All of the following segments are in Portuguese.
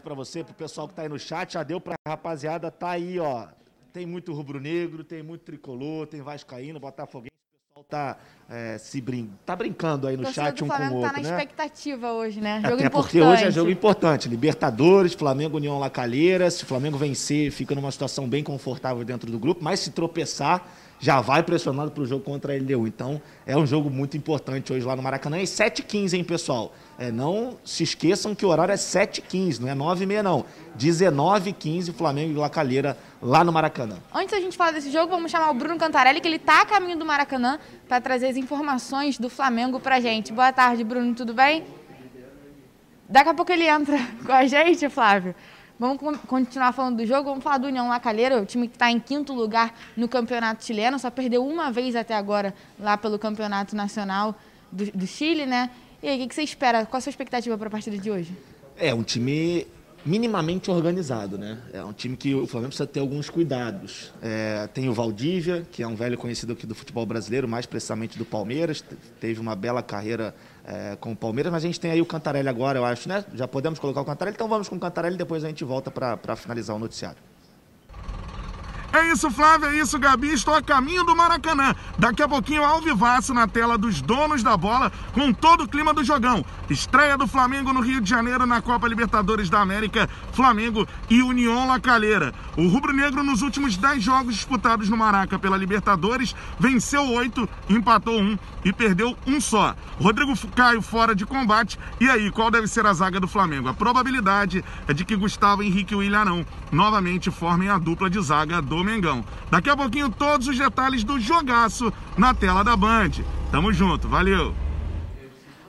para você, pro pessoal que tá aí no chat, já deu pra rapaziada, tá aí, ó. Tem muito rubro-negro, tem muito tricolor, tem vascaíno, botafoguense, o pessoal tá é, se brin... tá brincando aí no chat um com o Flamengo outro, tá na né? expectativa hoje, né? Até Jogo importante. porque hoje é jogo importante. Libertadores, Flamengo União La Calheira. Se o Flamengo vencer, fica numa situação bem confortável dentro do grupo. Mas se tropeçar, já vai pressionado para o jogo contra a LDU. Então, é um jogo muito importante hoje lá no Maracanã. E 7h15, hein, pessoal? É, não se esqueçam que o horário é 7h15, não é 9h30, não. 19h15, Flamengo e La Calheira lá no Maracanã. Antes da gente falar desse jogo, vamos chamar o Bruno Cantarelli, que ele tá a caminho do Maracanã, para trazer as informações do Flamengo pra gente. Boa tarde, Bruno, tudo bem? Daqui a pouco ele entra com a gente, Flávio. Vamos con- continuar falando do jogo, vamos falar do União La Calheira, o time que está em quinto lugar no campeonato chileno, só perdeu uma vez até agora lá pelo campeonato nacional do, do Chile, né? E aí, o que, você espera? Qual a sua expectativa para a partida de hoje? É um time minimamente organizado, né? É um time que o Flamengo precisa ter alguns cuidados. É, tem o Valdívia, que é um velho conhecido aqui do futebol brasileiro, mais precisamente do Palmeiras. Te- Teve uma bela carreira é, com o Palmeiras, mas a gente tem aí o Cantarelli agora, eu acho, né? Já podemos colocar o Cantarelli, então vamos com o Cantarelli depois a gente volta para finalizar o noticiário. É isso, Flávio, é isso, Gabi. Estou a caminho do Maracanã. Daqui a pouquinho, ao vivaço na tela dos donos da bola, com todo o clima do jogão. Estreia do Flamengo no Rio de Janeiro na Copa Libertadores da América, Flamengo e União La Calheira. O rubro-negro, nos últimos 10 jogos disputados no Maraca pela Libertadores, venceu 8, empatou 1 e perdeu um só. Rodrigo Caio fora de combate. E aí, qual deve ser a zaga do Flamengo? A probabilidade é de que Gustavo Henrique e Ilharão novamente formem a dupla de zaga do Mengão. Daqui a pouquinho, todos os detalhes do jogaço na tela da Band. Tamo junto, valeu!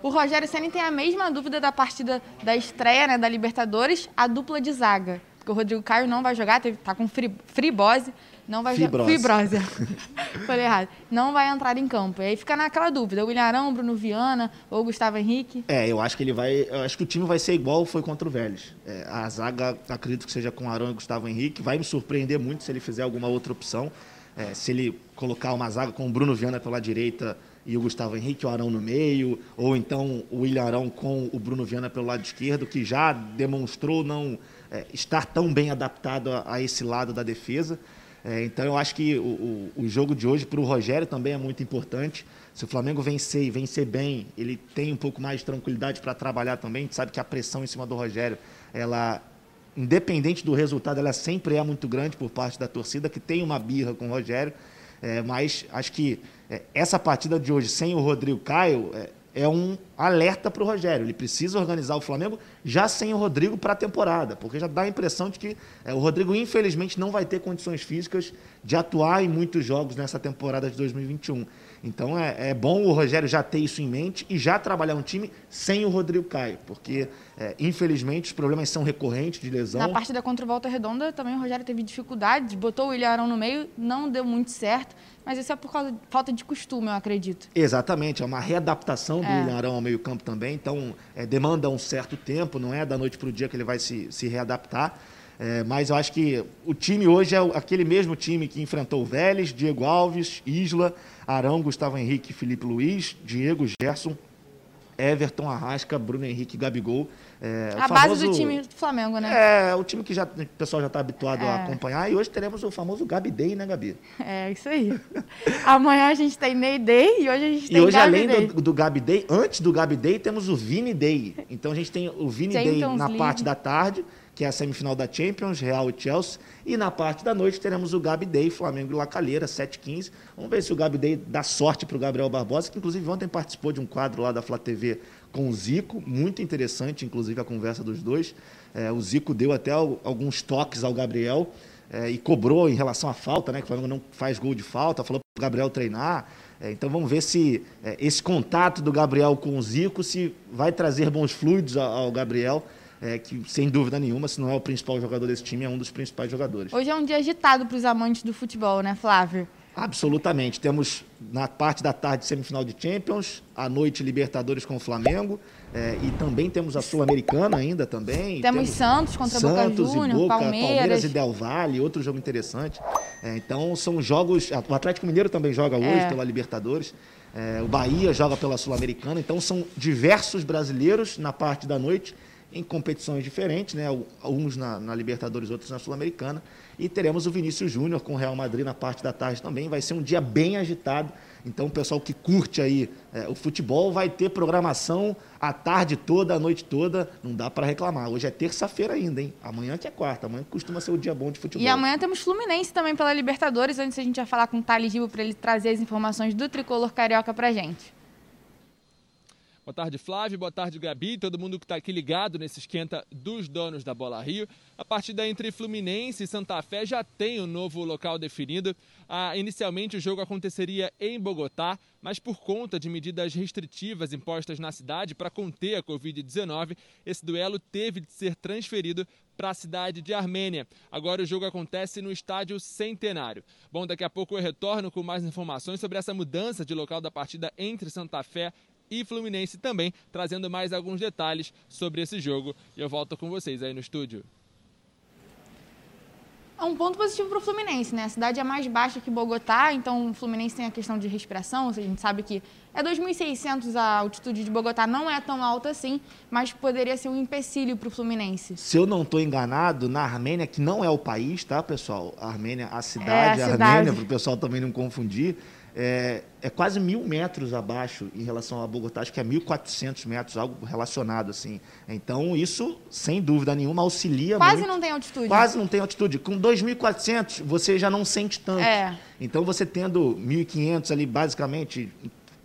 O Rogério Ceni tem a mesma dúvida da partida da estreia, né, da Libertadores, a dupla de zaga. Porque o Rodrigo Caio não vai jogar, tá com fri, fribose, não vai. Fibrose. Fibrose. Falei errado. Não vai entrar em campo. E aí fica naquela dúvida: o Ilharão, Bruno Viana ou Gustavo Henrique. É, eu acho que ele vai. Eu acho que o time vai ser igual foi contra o Vélez. É, a zaga, acredito que seja com Arão e Gustavo Henrique. Vai me surpreender muito se ele fizer alguma outra opção. É, se ele colocar uma zaga com o Bruno Viana pela direita e o Gustavo Henrique, o Arão no meio, ou então o William Arão com o Bruno Viana pelo lado esquerdo, que já demonstrou não é, estar tão bem adaptado a, a esse lado da defesa. É, então eu acho que o, o, o jogo de hoje para o Rogério também é muito importante. Se o Flamengo vencer e vencer bem, ele tem um pouco mais de tranquilidade para trabalhar também. A gente sabe que a pressão em cima do Rogério, ela, independente do resultado, ela sempre é muito grande por parte da torcida, que tem uma birra com o Rogério. É, mas acho que é, essa partida de hoje, sem o Rodrigo Caio, é, um alerta para o Rogério. Ele precisa organizar o Flamengo já sem o Rodrigo para a temporada, porque já dá a impressão de que é, o Rodrigo, infelizmente, não vai ter condições físicas de atuar em muitos jogos nessa temporada de 2021. Então é, é bom o Rogério já ter isso em mente e já trabalhar um time sem o Rodrigo Caio, porque é, infelizmente os problemas são recorrentes de lesão. Na partida contra o Volta Redonda, também o Rogério teve dificuldades, botou o Ilharão no meio, não deu muito certo, mas isso é por causa de falta de costume, eu acredito. Exatamente, é uma readaptação do É. Ilharão ao meio-campo também, então é, demanda um certo tempo, não é da noite para o dia que ele vai se, se readaptar. É, mas eu acho que o time hoje é aquele mesmo time que enfrentou o Vélez, Diego Alves, Isla, Arão, Gustavo Henrique, Felipe Luiz, Diego Gerson, Everton, Arrasca, Bruno Henrique, Gabigol. É, a base famoso- do time do Flamengo, né? É, o time que já, o pessoal já está habituado a É. acompanhar. E hoje teremos o famoso Gabi Day, né, Gabi? É, isso aí. Amanhã a gente tem Ney Day e hoje a gente E tem hoje, Gabi além Day. do, do Gabi Day, antes do Gabi Day, temos o Vini Day. Então a gente tem o Vini Day na parte da tarde, que é a semifinal da Champions, Real e Chelsea. E na parte da noite teremos o Gabi Day, Flamengo e La Calheira, 7h15. Vamos ver se o Gabi Day dá sorte para o Gabriel Barbosa, que inclusive ontem participou de um quadro lá da Flá TV com o Zico. Muito interessante, inclusive, a conversa dos dois. É, o Zico deu até al- alguns toques ao Gabriel. é, e cobrou em relação à falta, né? Que o Flamengo não faz gol de falta, falou para o Gabriel treinar. É, então vamos ver se é, esse contato do Gabriel com o Zico se vai trazer bons fluidos ao, ao Gabriel, é, que sem dúvida nenhuma, se não é o principal jogador desse time, é um dos principais jogadores. Hoje é um dia agitado para os amantes do futebol, né, Flávio? Absolutamente. Temos na parte da tarde semifinal de Champions, à noite Libertadores com o Flamengo, é, e também temos a Sul-Americana ainda também. Temos Santos contra Boca Santos Júnior, e Boca, Palmeiras. e Del Valle, outro jogo interessante. É, então são jogos. O Atlético Mineiro também joga hoje É. pela Libertadores. É, o Bahia joga pela Sul-Americana. Então são diversos brasileiros na parte da noite em competições diferentes, né? Uns na, na Libertadores, outros na Sul-Americana. E teremos o Vinícius Júnior com o Real Madrid na parte da tarde também. Vai ser um dia bem agitado. Então, o pessoal que curte aí é, o futebol vai ter programação a tarde toda, a noite toda. Não dá para reclamar. Hoje é terça-feira ainda, hein? Amanhã que é quarta. Amanhã costuma ser o dia bom de futebol. E amanhã temos Fluminense também pela Libertadores. Antes a gente vai falar com o Thales Ribo para ele trazer as informações do tricolor carioca para gente. Boa tarde, Flávio. Boa tarde, Gabi. Todo mundo que está aqui ligado nesse esquenta dos donos da Bola Rio. A partida entre Fluminense e Santa Fé já tem o um novo local definido. Ah, inicialmente o jogo aconteceria em Bogotá, mas por conta de medidas restritivas impostas na cidade para conter a Covid-19, esse duelo teve de ser transferido para a cidade de Armênia. Agora o jogo acontece no estádio Centenário. Bom, daqui a pouco eu retorno com mais informações sobre essa mudança de local da partida entre Santa Fé e Fluminense também, trazendo mais alguns detalhes sobre esse jogo. E eu volto com vocês aí no estúdio. É um ponto positivo para o Fluminense, né? A cidade é mais baixa que Bogotá, então o Fluminense tem a questão de respiração. A gente sabe que é 2.600 a altitude de Bogotá, não é tão alta assim, mas poderia ser um empecilho para o Fluminense. Se eu não estou enganado, na Armênia, que não é o país, tá, pessoal? A Armênia, a cidade, é a cidade. Armênia, para o pessoal também não confundir, é, é, quase mil metros abaixo em relação a Bogotá, acho que é 1.400 metros, algo relacionado assim. Então, isso, sem dúvida nenhuma, auxilia quase muito. Quase não tem altitude. Quase não tem altitude. Com 2.400, você já não sente tanto. É. Então, você tendo 1.500 ali, basicamente,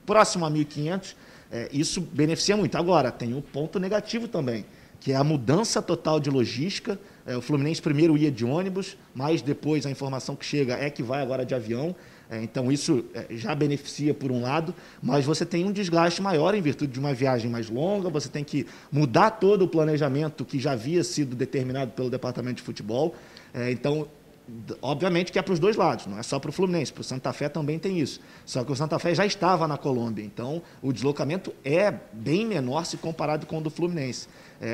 próximo a 1.500, é, isso beneficia muito. Agora, tem um ponto negativo também, que é a mudança total de logística. É, o Fluminense primeiro ia de ônibus, mas depois a informação que chega é que vai agora de avião. É, então, isso é, já beneficia por um lado, mas você tem um desgaste maior em virtude de uma viagem mais longa, você tem que mudar todo o planejamento que já havia sido determinado pelo departamento de futebol. É, então, obviamente que é para os dois lados, não é só para o Fluminense, para o Santa Fé também tem isso. Só que o Santa Fé já estava na Colômbia, então o deslocamento é bem menor se comparado com o do Fluminense.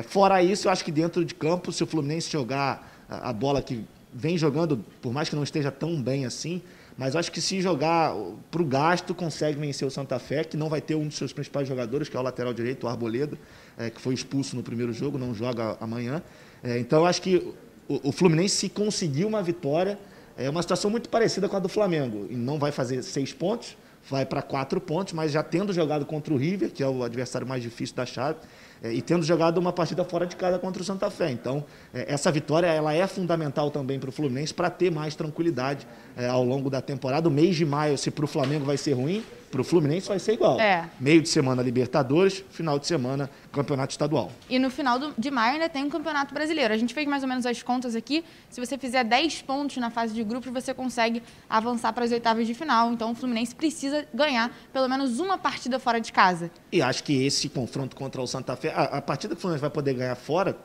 Fora isso, eu acho que dentro de campo, se o Fluminense jogar a bola que vem jogando, por mais que não esteja tão bem assim, mas acho que se jogar para o gasto, consegue vencer o Santa Fé, que não vai ter um dos seus principais jogadores, que é o lateral direito, o Arboleda, é, que foi expulso no primeiro jogo, não joga amanhã. É, então, acho que o, o, Fluminense, se conseguir uma vitória, é uma situação muito parecida com a do Flamengo. E não vai fazer seis pontos, vai para quatro pontos, mas já tendo jogado contra o River, que é o adversário mais difícil da chave, é, e tendo jogado uma partida fora de casa contra o Santa Fé. Então, é, essa vitória ela é fundamental também para o Fluminense para ter mais tranquilidade é, ao longo da temporada. O mês de maio, se para o Flamengo vai ser ruim, para o Fluminense vai ser igual. É. Meio de semana Libertadores, final de semana Campeonato Estadual. E no final do, de maio ainda tem um Campeonato Brasileiro. A gente fez mais ou menos as contas aqui. Se você fizer 10 pontos na fase de grupos, você consegue avançar para as oitavas de final. Então o Fluminense precisa ganhar pelo menos uma partida fora de casa. E acho que esse confronto contra o Santa Fé, a, a partida que o Fluminense vai poder ganhar fora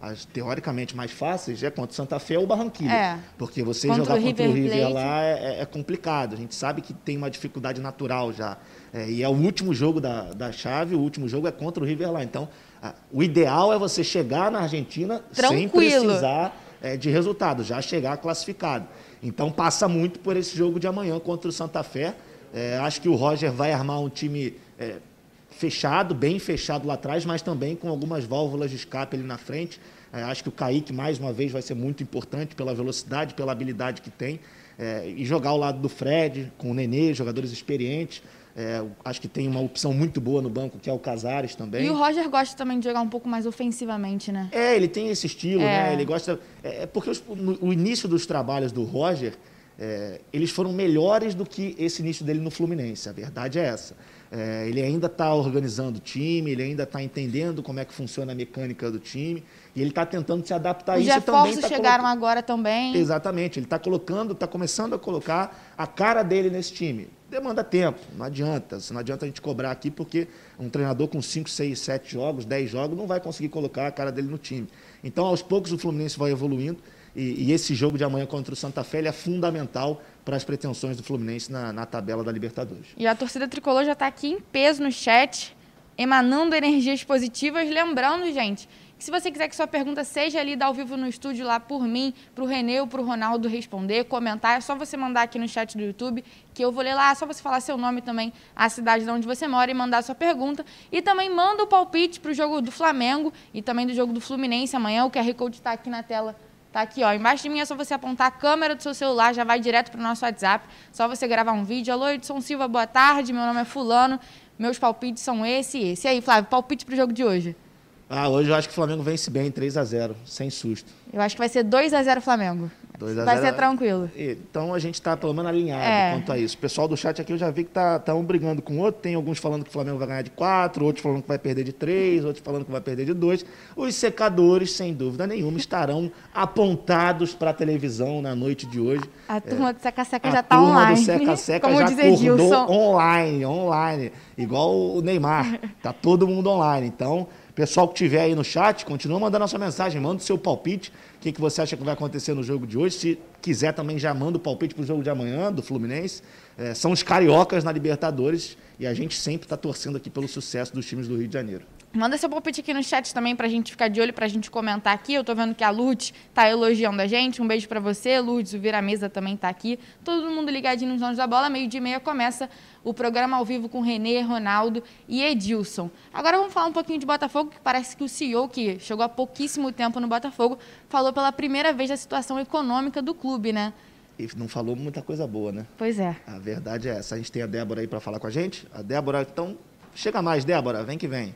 as teoricamente mais fáceis é contra o Santa Fé ou Barranquilla. É. Porque você contra jogar o contra o River lá é, é, é, complicado. A gente sabe que tem uma dificuldade natural já. É, e é o último jogo da, da chave, o último jogo é contra o River lá. Então, a, o ideal é você chegar na Argentina Tranquilo. sem precisar é, de resultado, já chegar classificado. Então, passa muito por esse jogo de amanhã contra o Santa Fé. É, acho que o Roger vai armar um time fechado, bem fechado lá atrás, mas também com algumas válvulas de escape ali na frente. É, acho que o Kaique, mais uma vez, vai ser muito importante pela velocidade, pela habilidade que tem. É, e jogar ao lado do Fred, com o Nenê, jogadores experientes. É, acho que tem uma opção muito boa no banco, que é o Casares também. E o Roger gosta também de jogar um pouco mais ofensivamente, né? É, ele tem esse estilo, é. né? Ele gosta. É, é porque os, no, o início dos trabalhos do Roger, é, eles foram melhores do que esse início dele no Fluminense. A verdade é essa. É, ele ainda está organizando o time, ele ainda está entendendo como é que funciona a mecânica do time e ele está tentando se adaptar a isso. Os reforços tá chegaram agora também. Exatamente, ele está colocando, está começando a colocar a cara dele nesse time. Demanda tempo, não adianta. Não adianta a gente cobrar aqui, porque um treinador com 5, 6, 7 jogos, 10 jogos, não vai conseguir colocar a cara dele no time. Então, aos poucos, o Fluminense vai evoluindo. E, e, esse jogo de amanhã contra o Santa Fé é fundamental para as pretensões do Fluminense na, na, tabela da Libertadores. E a torcida tricolor já está aqui em peso no chat, emanando energias positivas. Lembrando, gente, Se você quiser que sua pergunta seja lida ao vivo no estúdio lá por mim, para o Renê ou para o Ronaldo responder, comentar, é só você mandar aqui no chat do YouTube, que eu vou ler lá, é só você falar seu nome também, a cidade de onde você mora e mandar sua pergunta. E também manda o palpite para o jogo do Flamengo e também do jogo do Fluminense amanhã, o QR Code está aqui na tela Tá aqui, ó. Embaixo de mim é só você apontar a câmera do seu celular, já vai direto para o nosso WhatsApp. Só você gravar um vídeo. Alô, Edson Silva, boa tarde. Meu nome é Fulano. Meus palpites são esse e esse. E aí, Flávio, palpite para o jogo de hoje? Ah, hoje eu acho que o Flamengo vence bem, 3 a 0 sem susto. Eu acho que vai ser 2 a 0 Flamengo. 2 a 0 Vai ser tranquilo. Então a gente está pelo menos alinhado é. quanto a isso. O pessoal do chat aqui eu já vi que tá, tá um brigando com o outro. Tem alguns falando que o Flamengo vai ganhar de 4, outros falando que vai perder de 3, outros falando que vai perder de 2. Os secadores, sem dúvida nenhuma, estarão apontados para a televisão na noite de hoje. A turma é, do Seca Seca já está online. A turma do Seca Seca Como já acordou Gilson. online, online. Igual o Neymar. Tá todo mundo online. Então Pessoal que estiver aí no chat, continua mandando a sua mensagem, manda o seu palpite, o que, que você acha que vai acontecer no jogo de hoje. Se quiser também já manda o palpite para o jogo de amanhã, do Fluminense. É, são os cariocas na Libertadores e a gente sempre está torcendo aqui pelo sucesso dos times do Rio de Janeiro. Manda seu palpite aqui no chat também pra gente ficar de olho, pra gente comentar aqui. Eu tô vendo que a Lute tá elogiando a gente. Um beijo para você, Lourdes. O Vira Mesa também tá aqui. Todo mundo ligadinho nos donos da bola. Meio de e meia começa o programa ao vivo com Renê, Ronaldo e Edilson. Agora vamos falar um pouquinho de Botafogo, que parece que o CEO, que chegou há pouquíssimo tempo no Botafogo, falou pela primeira vez da situação econômica do clube, né? E não falou muita coisa boa, né? Pois é. A verdade é essa. A gente tem a Débora aí para falar com a gente. A Débora, então, chega mais, Débora. Vem que vem.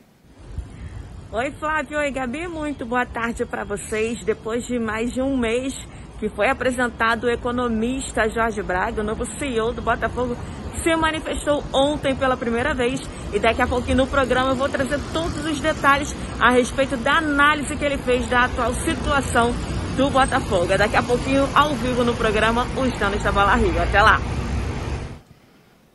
Oi, Flávio. Oi, Gabi. Muito boa tarde para vocês. Depois de mais de um mês que foi apresentado o economista Jorge Braga, o novo CEO do Botafogo, se manifestou ontem pela primeira vez e daqui a pouquinho no programa eu vou trazer todos os detalhes a respeito da análise que ele fez da atual situação do Botafogo. É daqui a pouquinho ao vivo no programa Os Donos da Bola Rio. Até lá!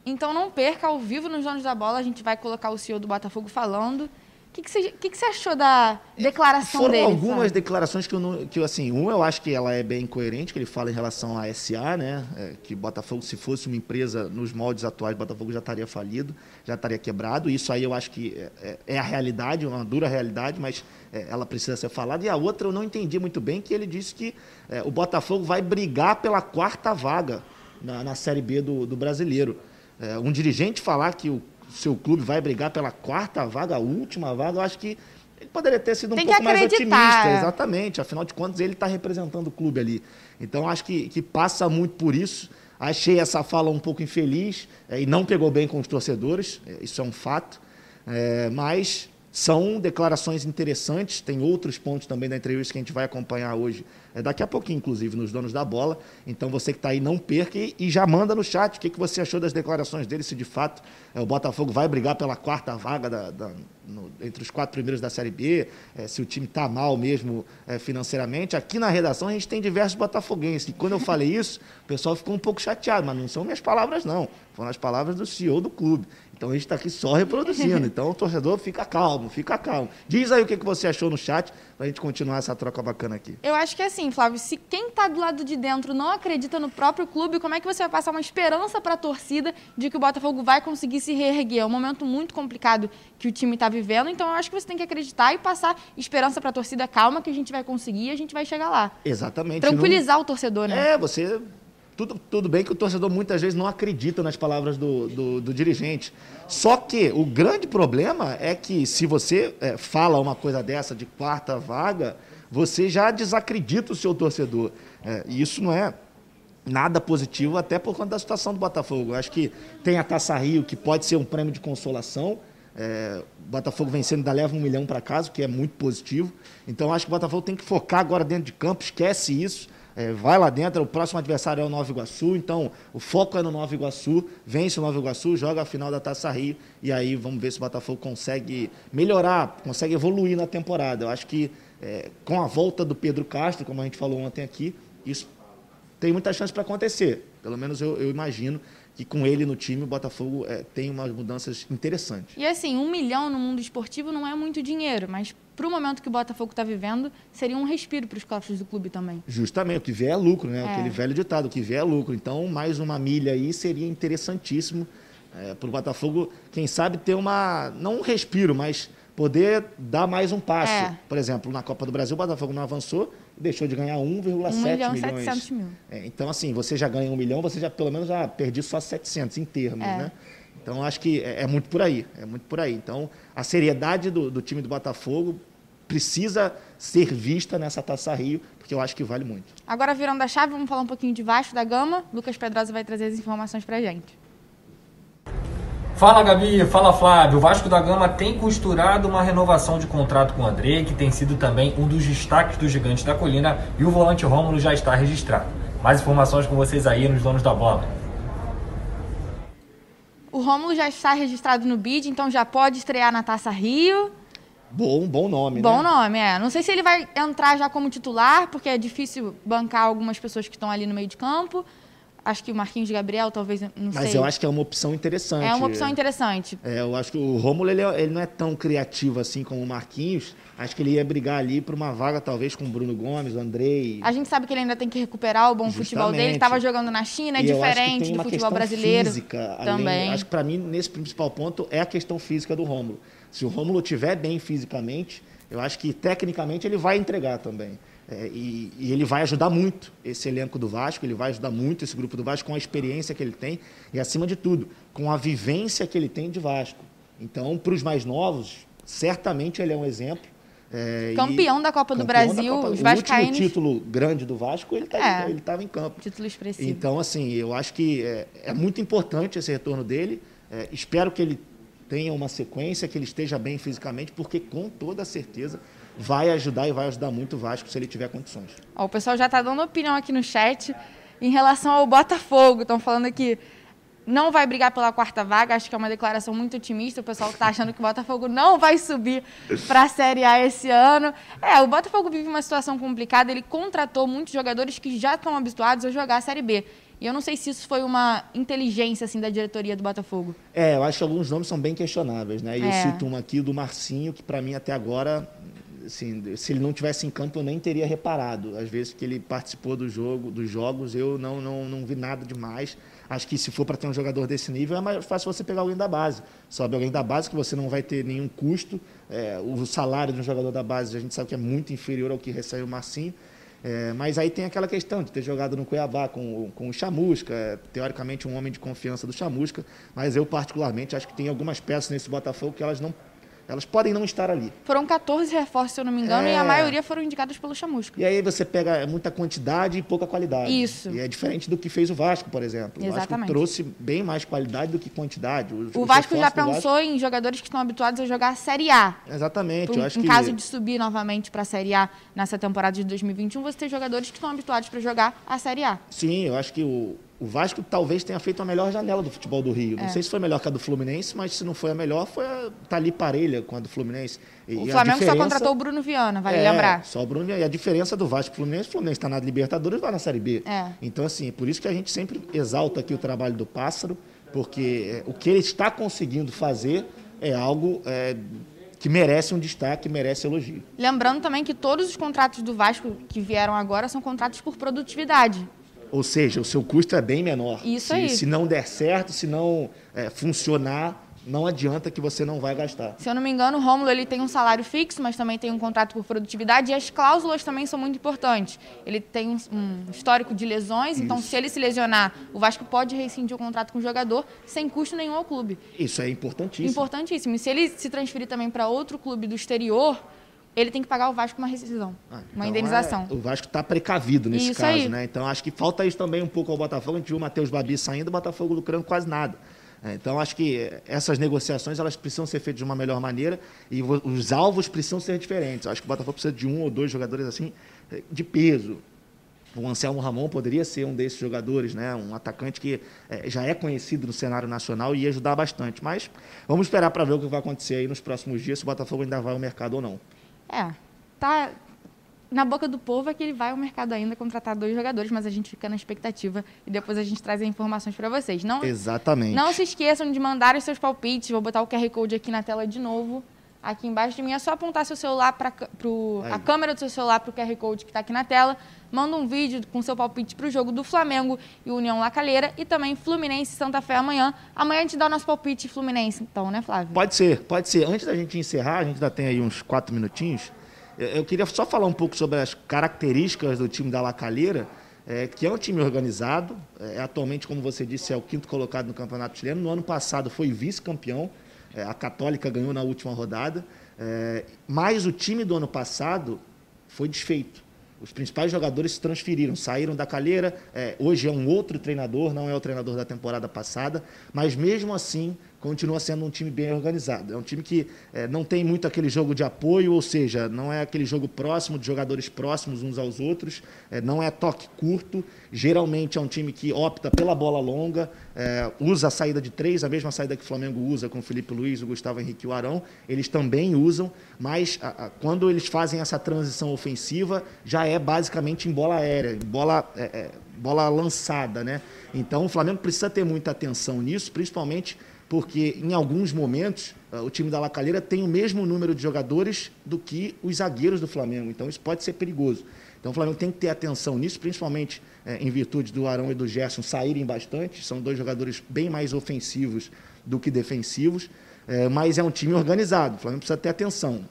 Então não perca ao vivo nos Donos da Bola, a gente vai colocar o CEO do Botafogo falando o que, que, você, achou da declaração Foram dele? Foram algumas sabe? declarações que eu, não, que assim, um eu acho que ela é bem coerente, que ele fala em relação à SA, né? É, que Botafogo, se fosse uma empresa nos moldes atuais, Botafogo já estaria falido, já estaria quebrado. Isso aí eu acho que é, é, é a realidade, uma dura realidade, mas é, ela precisa ser falada. E a outra eu não entendi muito bem, que ele disse que é, o Botafogo vai brigar pela quarta vaga na, na Série B do, do brasileiro. É, um dirigente falar que o seu clube vai brigar pela quarta vaga, a última vaga, eu acho que ele poderia ter sido um Tem pouco mais otimista. Exatamente. Afinal de contas, ele está representando o clube ali. Então, acho que, que passa muito por isso. Achei essa fala um pouco infeliz é, e não pegou bem com os torcedores, é, isso é um fato. É, mas são declarações interessantes, tem outros pontos também da entrevista que a gente vai acompanhar hoje, é daqui a pouquinho, inclusive, nos donos da bola. Então você que está aí, não perca e, e, já manda no chat o que, que você achou das declarações dele, se de fato é, o Botafogo vai brigar pela quarta vaga da, da, no, entre os quatro primeiros da Série B, é, se o time está mal mesmo é, financeiramente. Aqui na redação a gente tem diversos botafoguenses. E quando eu falei isso, o pessoal ficou um pouco chateado, mas não são minhas palavras, não. Foram as palavras do CEO do clube. Então a gente está aqui só reproduzindo. Então o torcedor fica calmo, fica calmo. Diz aí o que, que você achou no chat para a gente continuar essa troca bacana aqui. Eu acho que é assim, Flávio, se quem está do lado de dentro não acredita no próprio clube, como é que você vai passar uma esperança para a torcida de que o Botafogo vai conseguir se reerguer? É um momento muito complicado que o time está vivendo, então eu acho que você tem que acreditar e passar esperança para a torcida calma que a gente vai conseguir e a gente vai chegar lá. Exatamente. Tranquilizar não... o torcedor, né? É, você tudo, tudo bem que o torcedor muitas vezes não acredita nas palavras do, do, do dirigente. Só que o grande problema é que se você é, fala uma coisa dessa de quarta vaga, você já desacredita o seu torcedor. É, e isso não é nada positivo, até por conta da situação do Botafogo. Eu acho que tem a Taça Rio, que pode ser um prêmio de consolação. É, o Botafogo vencendo ainda leva um milhão para casa, o que é muito positivo. Então acho que o Botafogo tem que focar agora dentro de campo, esquece isso. É, vai lá dentro, o próximo adversário é o Nova Iguaçu, então o foco é no Nova Iguaçu, vence o Nova Iguaçu, joga a final da Taça Rio e aí vamos ver se o Botafogo consegue melhorar, consegue evoluir na temporada. Eu acho que é, com a volta do Pedro Castro, como a gente falou ontem aqui, isso tem muita chance para acontecer. Pelo menos eu, eu imagino que com ele no time o Botafogo é, tem umas mudanças interessantes. E assim, um milhão no mundo esportivo não é muito dinheiro, mas para o momento que o Botafogo está vivendo, seria um respiro para os cofres do clube também. Justamente, o que vier é lucro, né? É. Aquele velho ditado, o que vier é lucro. Então, mais uma milha aí seria interessantíssimo é, para o Botafogo, quem sabe, ter uma, não um respiro, mas poder dar mais um passo. É. Por exemplo, na Copa do Brasil, o Botafogo não avançou deixou de ganhar 1,7 1 milhão e milhões. 700 mil. É, então, assim, você já ganha um milhão, você já pelo menos já perdi só 700 em termos, É. né? Então, acho que é, é muito por aí, é muito por aí. Então, a seriedade do, do time do Botafogo precisa ser vista nessa Taça Rio, porque eu acho que vale muito. Agora, virando a chave, vamos falar um pouquinho de Vasco da Gama. Lucas Pedrosa vai trazer as informações pra gente. Fala Gabi, fala Flávio. O Vasco da Gama tem costurado uma renovação de contrato com o André, que tem sido também um dos destaques do Gigante da Colina, e o volante Rômulo já está registrado. Mais informações com vocês aí nos donos da bola. O Rômulo já está registrado no BID, então já pode estrear na Taça Rio. Bom, bom nome, Bom né? nome, é. Não sei se ele vai entrar já como titular, porque é difícil bancar algumas pessoas que estão ali no meio de campo. Acho que o Marquinhos Gabriel, talvez, não Mas sei. eu acho que é uma opção interessante. É uma opção interessante. É, eu acho que o Rômulo ele, é- ele não é tão criativo assim como o Marquinhos. Acho que ele ia brigar ali por uma vaga, talvez, com o Bruno Gomes, o Andrei. A gente sabe que ele ainda tem que recuperar o bom futebol dele. Justamente. Estava jogando na China, é E eu acho que diferente tem do uma futebol brasileiro. Física, além- também. acho que para mim, nesse principal ponto, é a questão física do Rômulo. Se o Rômulo estiver bem fisicamente, eu acho que tecnicamente ele vai entregar também. É, e, e ele vai ajudar muito esse elenco do Vasco, ele vai ajudar muito esse grupo do Vasco com a experiência que ele tem e, acima de tudo, com a vivência que ele tem de Vasco. Então, para os mais novos, certamente ele é um exemplo. É, e- Campeão da Copa do campeão Brasil, Copa- os o vascaínos- último título grande do Vasco, ele É. estava em campo. Título expressivo. Então, assim, eu acho que é, é muito importante esse retorno dele. É, espero que ele tenha uma sequência, que ele esteja bem fisicamente, porque com toda certeza vai ajudar e vai ajudar muito o Vasco se ele tiver condições. Ó, o pessoal já está dando opinião aqui no chat em relação ao Botafogo. Estão falando que não vai brigar pela quarta vaga. Acho que é uma declaração muito otimista. O pessoal está achando que o Botafogo não vai subir para a Série A esse ano. É, o Botafogo vive uma situação complicada. Ele contratou muitos jogadores que já estão habituados a jogar a Série B. E eu não sei se isso foi uma inteligência assim da diretoria do Botafogo. É, eu acho que alguns nomes são bem questionáveis, né? E eu É. cito um aqui do Marcinho, que para mim até agora, assim, se ele não tivesse em campo, eu nem teria reparado. Às vezes que ele participou do jogo, dos jogos, eu não, não, não vi nada demais. Acho que se for para ter um jogador desse nível, é mais fácil você pegar alguém da base. Sobe alguém da base que você não vai ter nenhum custo. É, o salário de um jogador da base a gente sabe que é muito inferior ao que recebe o Marcinho. É, mas aí tem aquela questão de ter jogado no Cuiabá com, o- com o Chamusca, é, teoricamente um homem de confiança do Chamusca, mas eu particularmente acho que tem algumas peças nesse Botafogo que elas não elas podem não estar ali. Foram 14 reforços, se eu não me engano, e a É. maioria foram indicados pelo Chamusca. E aí você pega muita quantidade e pouca qualidade. Isso. E é diferente do que fez o Vasco, por exemplo. O Exatamente. Vasco trouxe bem mais qualidade do que quantidade. Os- O Vasco já pensou em jogadores que estão habituados a jogar a Série A. Vasco- Exatamente. Por- eu acho em que caso de subir novamente para a Série A nessa temporada de 2021, você tem jogadores que estão habituados para jogar a Série A. Sim, eu acho que o, o Vasco talvez tenha feito a melhor janela do futebol do Rio. Não É. sei se foi melhor que a do Fluminense, mas se não foi a melhor, foi a, tá ali parelha com a do Fluminense. E O Flamengo só diferença- contratou o Bruno Viana, vale É, lembrar. Só o Bruno. E a diferença do Vasco e Fluminense, o Fluminense está na Libertadores e vai na Série B. É. Então, assim, é por isso que a gente sempre exalta aqui o trabalho do Pássaro, porque é, o que ele está conseguindo fazer é algo é, que merece um destaque, merece elogio. Lembrando também que todos os contratos do Vasco que vieram agora são contratos por produtividade. Ou seja, o seu custo é bem menor. Isso se, aí. Se não der certo, se não é, funcionar, não adianta que você não vai gastar. Se eu não me engano, o Rômulo ele tem um salário fixo, mas também tem um contrato por produtividade e as cláusulas também são muito importantes. Ele tem um, um histórico de lesões, então se ele se lesionar, o Vasco pode rescindir o contrato com o jogador sem custo nenhum ao clube. Isso é importantíssimo. Importantíssimo. E se ele se transferir também para outro clube do exterior, ele tem que pagar ao Vasco uma rescisão, Ah, uma então indenização. é- o Vasco está precavido nesse Isso caso, aí. né? Então acho que falta isso também um pouco ao Botafogo. A gente viu o Matheus Babi saindo, o Botafogo lucrando quase nada. É, Então acho que essas negociações elas precisam ser feitas de uma melhor maneira e os alvos precisam ser diferentes. Acho que o Botafogo precisa de um ou dois jogadores assim de peso. O Anselmo Ramon poderia ser um desses jogadores, né? Um atacante que eh, já é conhecido no cenário nacional e ia ajudar bastante. Mas vamos esperar para ver o que vai acontecer aí nos próximos dias, se o Botafogo ainda vai ao mercado ou não. É, tá na boca do povo é que ele vai ao mercado ainda contratar dois jogadores, mas a gente fica na expectativa e depois a gente traz as informações para vocês. Não, Exatamente. não se esqueçam de mandar os seus palpites, vou botar o QR Code aqui na tela de novo. Aqui embaixo de mim. É só apontar seu celular para a câmera do seu celular para o QR Code que está aqui na tela. Manda um vídeo com seu palpite para o jogo do Flamengo e União Lacalheira e também Fluminense e Santa Fé amanhã. Amanhã a gente dá o nosso palpite Fluminense, então, né, Flávio? Pode ser, pode ser. Antes da gente encerrar, a gente ainda tem aí uns quatro minutinhos. Eu queria só falar um pouco sobre as características do time da Lacalheira, é, que é um time organizado. É, atualmente, como você disse, é o quinto colocado no Campeonato Chileno. No ano passado foi vice-campeão. É, a Católica ganhou na última rodada. É, mas o time do ano passado foi desfeito. Os principais jogadores se transferiram, saíram da calheira. É, hoje é um outro treinador, não é o treinador da temporada passada. Mas mesmo assim, continua sendo um time bem organizado. É um time que é, não tem muito aquele jogo de apoio, ou seja, não é aquele jogo próximo, de jogadores próximos uns aos outros, é, não é toque curto. Geralmente é um time que opta pela bola longa, é, usa a saída de três, a mesma saída que o Flamengo usa com o Felipe Luiz, o Gustavo Henrique e o Arão. Eles também usam, mas a, a, quando eles fazem essa transição ofensiva, já é basicamente em bola aérea, em bola, é, é, bola lançada. Né? Então o Flamengo precisa ter muita atenção nisso, principalmente porque em alguns momentos ah, o time da Lacalheira tem o mesmo número de jogadores do que os zagueiros do Flamengo. Então isso pode ser perigoso. Então o Flamengo tem que ter atenção nisso, principalmente é, em virtude do Arão e do Gerson saírem bastante. São dois jogadores bem mais ofensivos do que defensivos. É, mas é um time organizado. O Flamengo precisa ter atenção.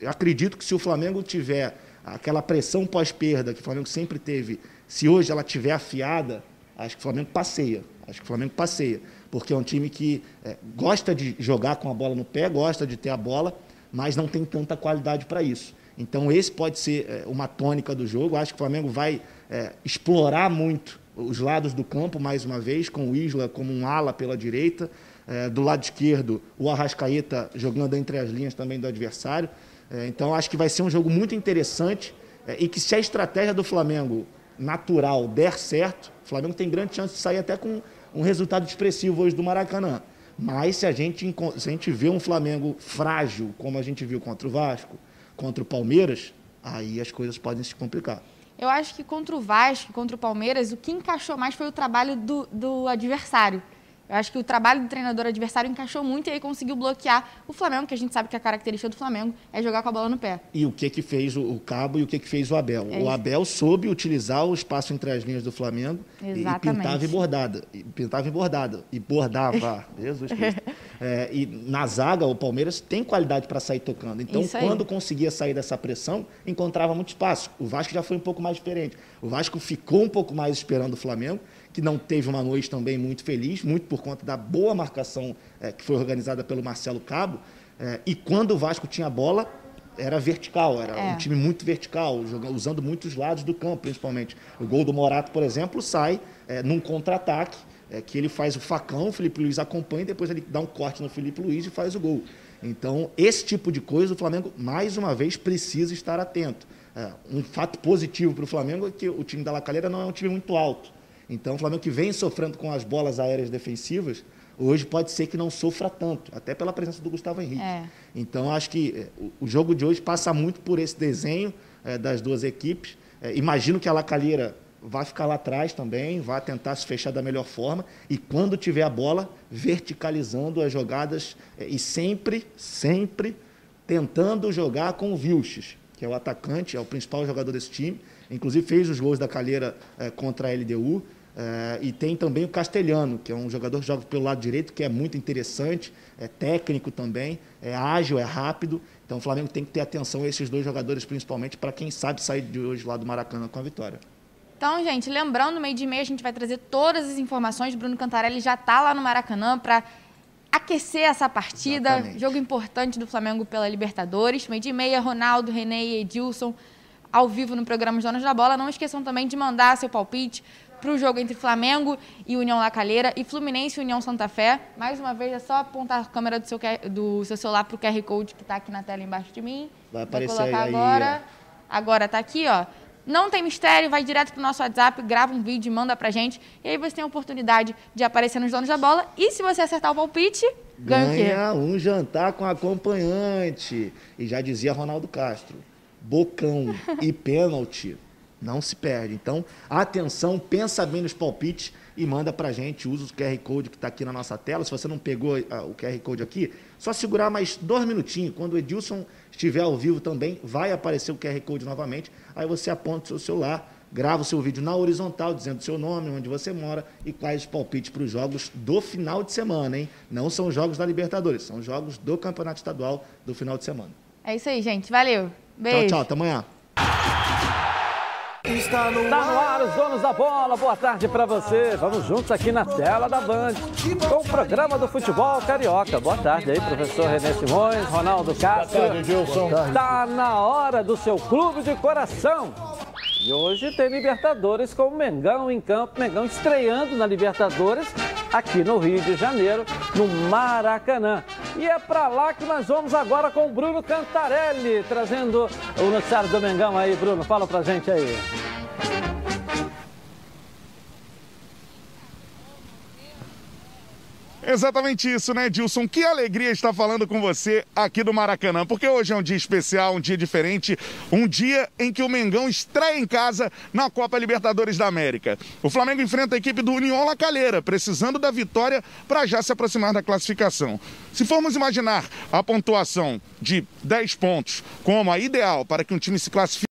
Eu acredito que se o Flamengo tiver aquela pressão pós-perda que o Flamengo sempre teve, se hoje ela tiver afiada, acho que o Flamengo passeia. Acho que o Flamengo passeia porque é um time que é, gosta de jogar com a bola no pé, gosta de ter a bola, mas não tem tanta qualidade para isso. Então, esse pode ser é, uma tônica do jogo. Acho que o Flamengo vai é, explorar muito os lados do campo, mais uma vez, com o Isla como um ala pela direita. É, do lado esquerdo, o Arrascaeta jogando entre as linhas também do adversário. É, então, acho que vai ser um jogo muito interessante é, e que, se a estratégia do Flamengo natural der certo, o Flamengo tem grande chance de sair até com um resultado expressivo hoje do Maracanã. Mas se a gente, se a gente vê um Flamengo frágil, como a gente viu contra o Vasco, contra o Palmeiras, aí as coisas podem se complicar. Eu acho que contra o Vasco, contra o Palmeiras, o que encaixou mais foi o trabalho do, do adversário. Eu acho que o trabalho do treinador adversário encaixou muito e aí conseguiu bloquear o Flamengo, que a gente sabe que a característica do Flamengo é jogar com a bola no pé. E o que que fez o, Cabo e o que que fez o Abel? É o Abel soube utilizar o espaço entre as linhas do Flamengo Exatamente. e pintava e bordada. E pintava e bordada. E bordava. Jesus Cristo. É, e na zaga, o Palmeiras tem qualidade para sair tocando. Então, quando conseguia sair dessa pressão, encontrava muito espaço. O Vasco já foi um pouco mais diferente. O Vasco ficou um pouco mais esperando o Flamengo que não teve uma noite também muito feliz, muito por conta da boa marcação é, que foi organizada pelo Marcelo Cabo. É, e quando o Vasco tinha bola, era vertical, era é. um time muito vertical, jogando, usando muitos lados do campo, principalmente. O gol do Morato, por exemplo, sai é, num contra-ataque, é, que ele faz o facão, o Felipe Luiz acompanha, e depois ele dá um corte no Felipe Luiz e faz o gol. Então, esse tipo de coisa, o Flamengo, mais uma vez, precisa estar atento. É, um fato positivo para o Flamengo é que o time da Lacalheira não é um time muito alto. Então, o Flamengo que vem sofrendo com as bolas aéreas defensivas, hoje pode ser que não sofra tanto, até pela presença do Gustavo Henrique. É. Então, acho que é, o jogo de hoje passa muito por esse desenho é, das duas equipes. É, imagino que a Lacalheira vai ficar lá atrás também, vai tentar se fechar da melhor forma e quando tiver a bola, verticalizando as jogadas é, e sempre, sempre tentando jogar com o Vilches, que é o atacante, é o principal jogador desse time. Inclusive fez os gols da Calheira é, contra a LDU. Uh, e tem também o Castelhano, que é um jogador que joga pelo lado direito, que é muito interessante, é técnico também, é ágil, é rápido. Então o Flamengo tem que ter atenção a esses dois jogadores, principalmente para quem sabe sair de hoje lá do Maracanã com a vitória. Então, gente, lembrando, meio de meia a gente vai trazer todas as informações. Bruno Cantarelli já está lá no Maracanã para aquecer essa partida. Exatamente. Jogo importante do Flamengo pela Libertadores. Meio de meia, Ronaldo, René e Edilson ao vivo no programa Donos da Bola. Não esqueçam também de mandar seu palpite para o jogo entre Flamengo e União Lacalheira e Fluminense e União Santa Fé. Mais uma vez, é só apontar a câmera do seu, do seu celular para o QR Code que está aqui na tela embaixo de mim. Vai aparecer Vou colocar aí. Agora. Agora está aqui, ó. Não tem mistério, vai direto para o nosso WhatsApp, grava um vídeo, manda para gente. E aí você tem a oportunidade de aparecer nos donos da bola. E se você acertar o palpite, ganha, ganha o quê? Ganha um jantar com acompanhante. E já dizia Ronaldo Castro, bocão e pênalti Não se perde. Então, atenção, pensa bem nos palpites e manda pra gente. Usa o QR Code que está aqui na nossa tela. Se você não pegou ah, o QR Code aqui, só segurar mais dois minutinhos. Quando o Edilson estiver ao vivo também, vai aparecer o QR Code novamente. Aí você aponta o seu celular, grava o seu vídeo na horizontal, dizendo o seu nome, onde você mora e quais os palpites para os jogos do final de semana, hein? Não são jogos da Libertadores, são jogos do Campeonato Estadual do final de semana. É isso aí, gente. Valeu. Beijo. Tchau, tchau. Até amanhã. Está no, tá no ar os donos da bola. Boa tarde para você. Vamos juntos aqui na tela da Band com o programa do futebol carioca. Boa tarde aí, professor René Simões, Ronaldo Castro. Boa tarde, Gilson. Tá na hora do seu clube de coração. E hoje tem Libertadores com o Mengão em campo. Mengão estreando na Libertadores aqui no Rio de Janeiro, no Maracanã. E é para lá que nós vamos agora com o Bruno Cantarelli, trazendo o noticiário do Mengão aí. Bruno, fala pra gente aí. Exatamente isso, né, Dilson? Que alegria estar falando com você aqui do Maracanã, porque hoje é um dia especial, um dia diferente, um dia em que o Mengão estreia em casa na Copa Libertadores da América. O Flamengo enfrenta a equipe do União La Calera, precisando da vitória para já se aproximar da classificação. Se formos imaginar a pontuação de 10 pontos como a ideal para que um time se classifique,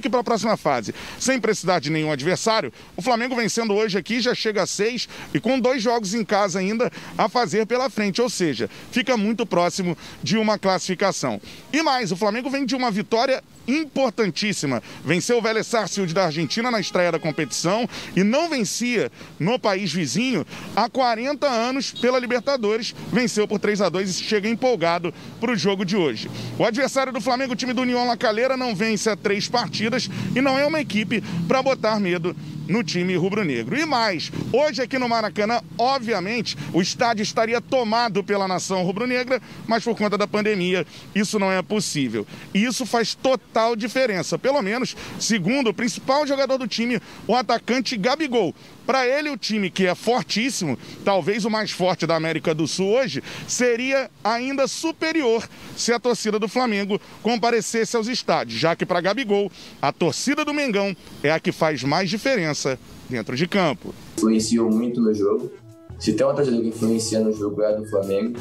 Fique para a próxima fase. Sem precisar de nenhum adversário, o Flamengo vencendo hoje aqui já chega a seis e com dois jogos em casa ainda a fazer pela frente, ou seja, fica muito próximo de uma classificação. E mais, o Flamengo vem de uma vitória importantíssima. Venceu o Vélez Sarsfield da Argentina na estreia da competição e não vencia no país vizinho há 40 anos pela Libertadores. Venceu por 3 a 2 e chega empolgado para o jogo de hoje. O adversário do Flamengo, o time do União La não vence há três partidas e não é uma equipe para botar medo no time rubro-negro. E mais, hoje aqui no Maracanã, obviamente, o estádio estaria tomado pela nação rubro-negra, mas por conta da pandemia, isso não é possível. E isso faz total diferença, pelo menos, segundo o principal jogador do time, o atacante Gabigol. Para ele, o time que é fortíssimo, talvez o mais forte da América do Sul hoje, seria ainda superior se a torcida do Flamengo comparecesse aos estádios, já que para Gabigol, a torcida do Mengão é a que faz mais diferença dentro de campo. Influenciou muito no jogo. Se tem uma torcida que influencia no jogo é a do Flamengo.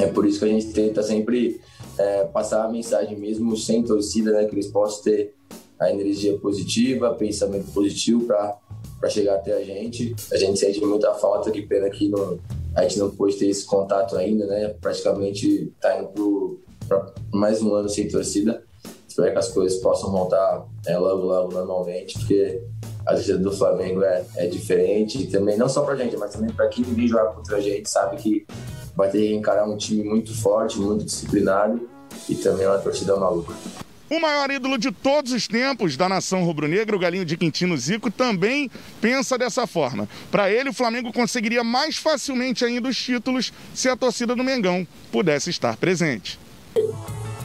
É por isso que a gente tenta sempre é, passar a mensagem mesmo sem torcida, né, que eles possam ter a energia positiva, pensamento positivo para para chegar até a gente. A gente sente muita falta, que pena que não, a gente não pôde ter esse contato ainda, né? Praticamente está indo para mais um ano sem torcida. Espero que as coisas possam voltar é, logo, logo normalmente, porque a torcida do Flamengo é, é diferente. E também, não só para gente, mas também para quem vem jogar contra a gente, sabe que vai ter que encarar um time muito forte, muito disciplinado e também uma torcida maluca. O maior ídolo de todos os tempos da nação rubro-negra, o Galinho de Quintino Zico, também pensa dessa forma. Para ele, o Flamengo conseguiria mais facilmente ainda os títulos se a torcida do Mengão pudesse estar presente.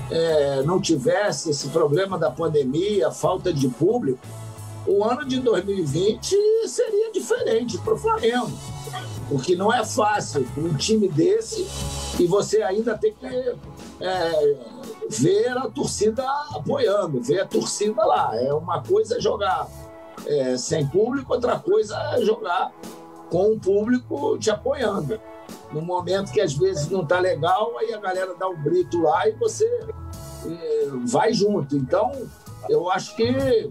É, não tivesse esse problema da pandemia, falta de público, o ano de 2020 seria diferente para o Flamengo. Porque não é fácil um time desse e você ainda tem que é, ver a torcida apoiando, ver a torcida lá. É uma coisa é jogar é, sem público, outra coisa é jogar com o público te apoiando. No momento que às vezes não está legal, aí a galera dá um grito lá e você é, vai junto. Então, eu acho que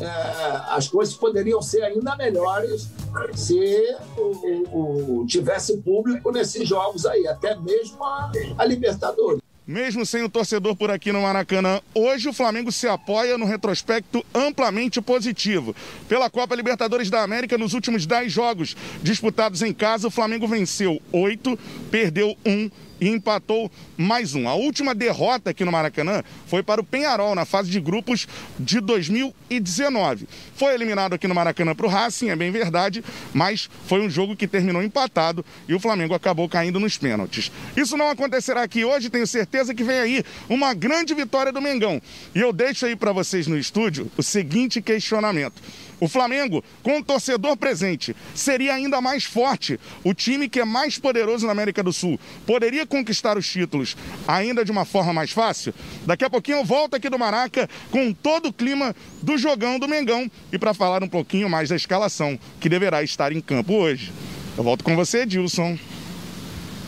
é, as coisas poderiam ser ainda melhores se o, o, tivesse público nesses jogos aí, até mesmo a, a Libertadores. Mesmo sem o torcedor por aqui no Maracanã, hoje o Flamengo se apoia no retrospecto amplamente positivo. Pela Copa Libertadores da América, nos últimos 10 jogos disputados em casa, o Flamengo venceu 8, perdeu 1 e empatou mais um. A última derrota aqui no Maracanã foi para o Penharol na fase de grupos de 2019. Foi eliminado aqui no Maracanã para o Racing, é bem verdade, mas foi um jogo que terminou empatado e o Flamengo acabou caindo nos pênaltis. Isso não acontecerá aqui hoje, tenho certeza que vem aí uma grande vitória do Mengão. E eu deixo aí para vocês no estúdio o seguinte questionamento. O Flamengo, com o torcedor presente, seria ainda mais forte. O time que é mais poderoso na América do Sul poderia conquistar os títulos ainda de uma forma mais fácil? Daqui a pouquinho eu volto aqui do Maraca com todo o clima do jogão do Mengão e para falar um pouquinho mais da escalação que deverá estar em campo hoje. Eu volto com você, Edilson.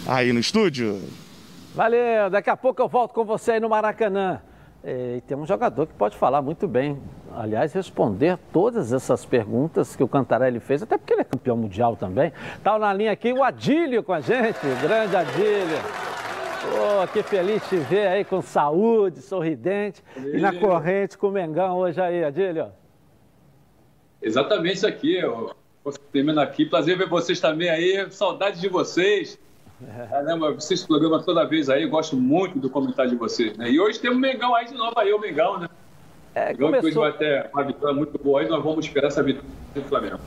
Aí no estúdio. Valeu, daqui a pouco eu volto com você aí no Maracanã. E tem um jogador que pode falar muito bem, aliás, responder todas essas perguntas que o Cantarelli fez, até porque ele é campeão mundial também. Tá na linha aqui o Adílio com a gente, grande Adílio. Oh, que feliz te ver aí com saúde, sorridente e na corrente com o Mengão hoje aí, Adílio. Exatamente isso aqui, eu terminando aqui. Prazer ver vocês também aí, saudade de vocês. Caramba, vocês programam toda vez aí, eu gosto muito do comentário de vocês. Né? E hoje temos o Mengão aí de novo, aí o Mengão, né? É, Mengão começou... vai ter uma vitória muito boa aí, nós vamos esperar essa vitória do Flamengo.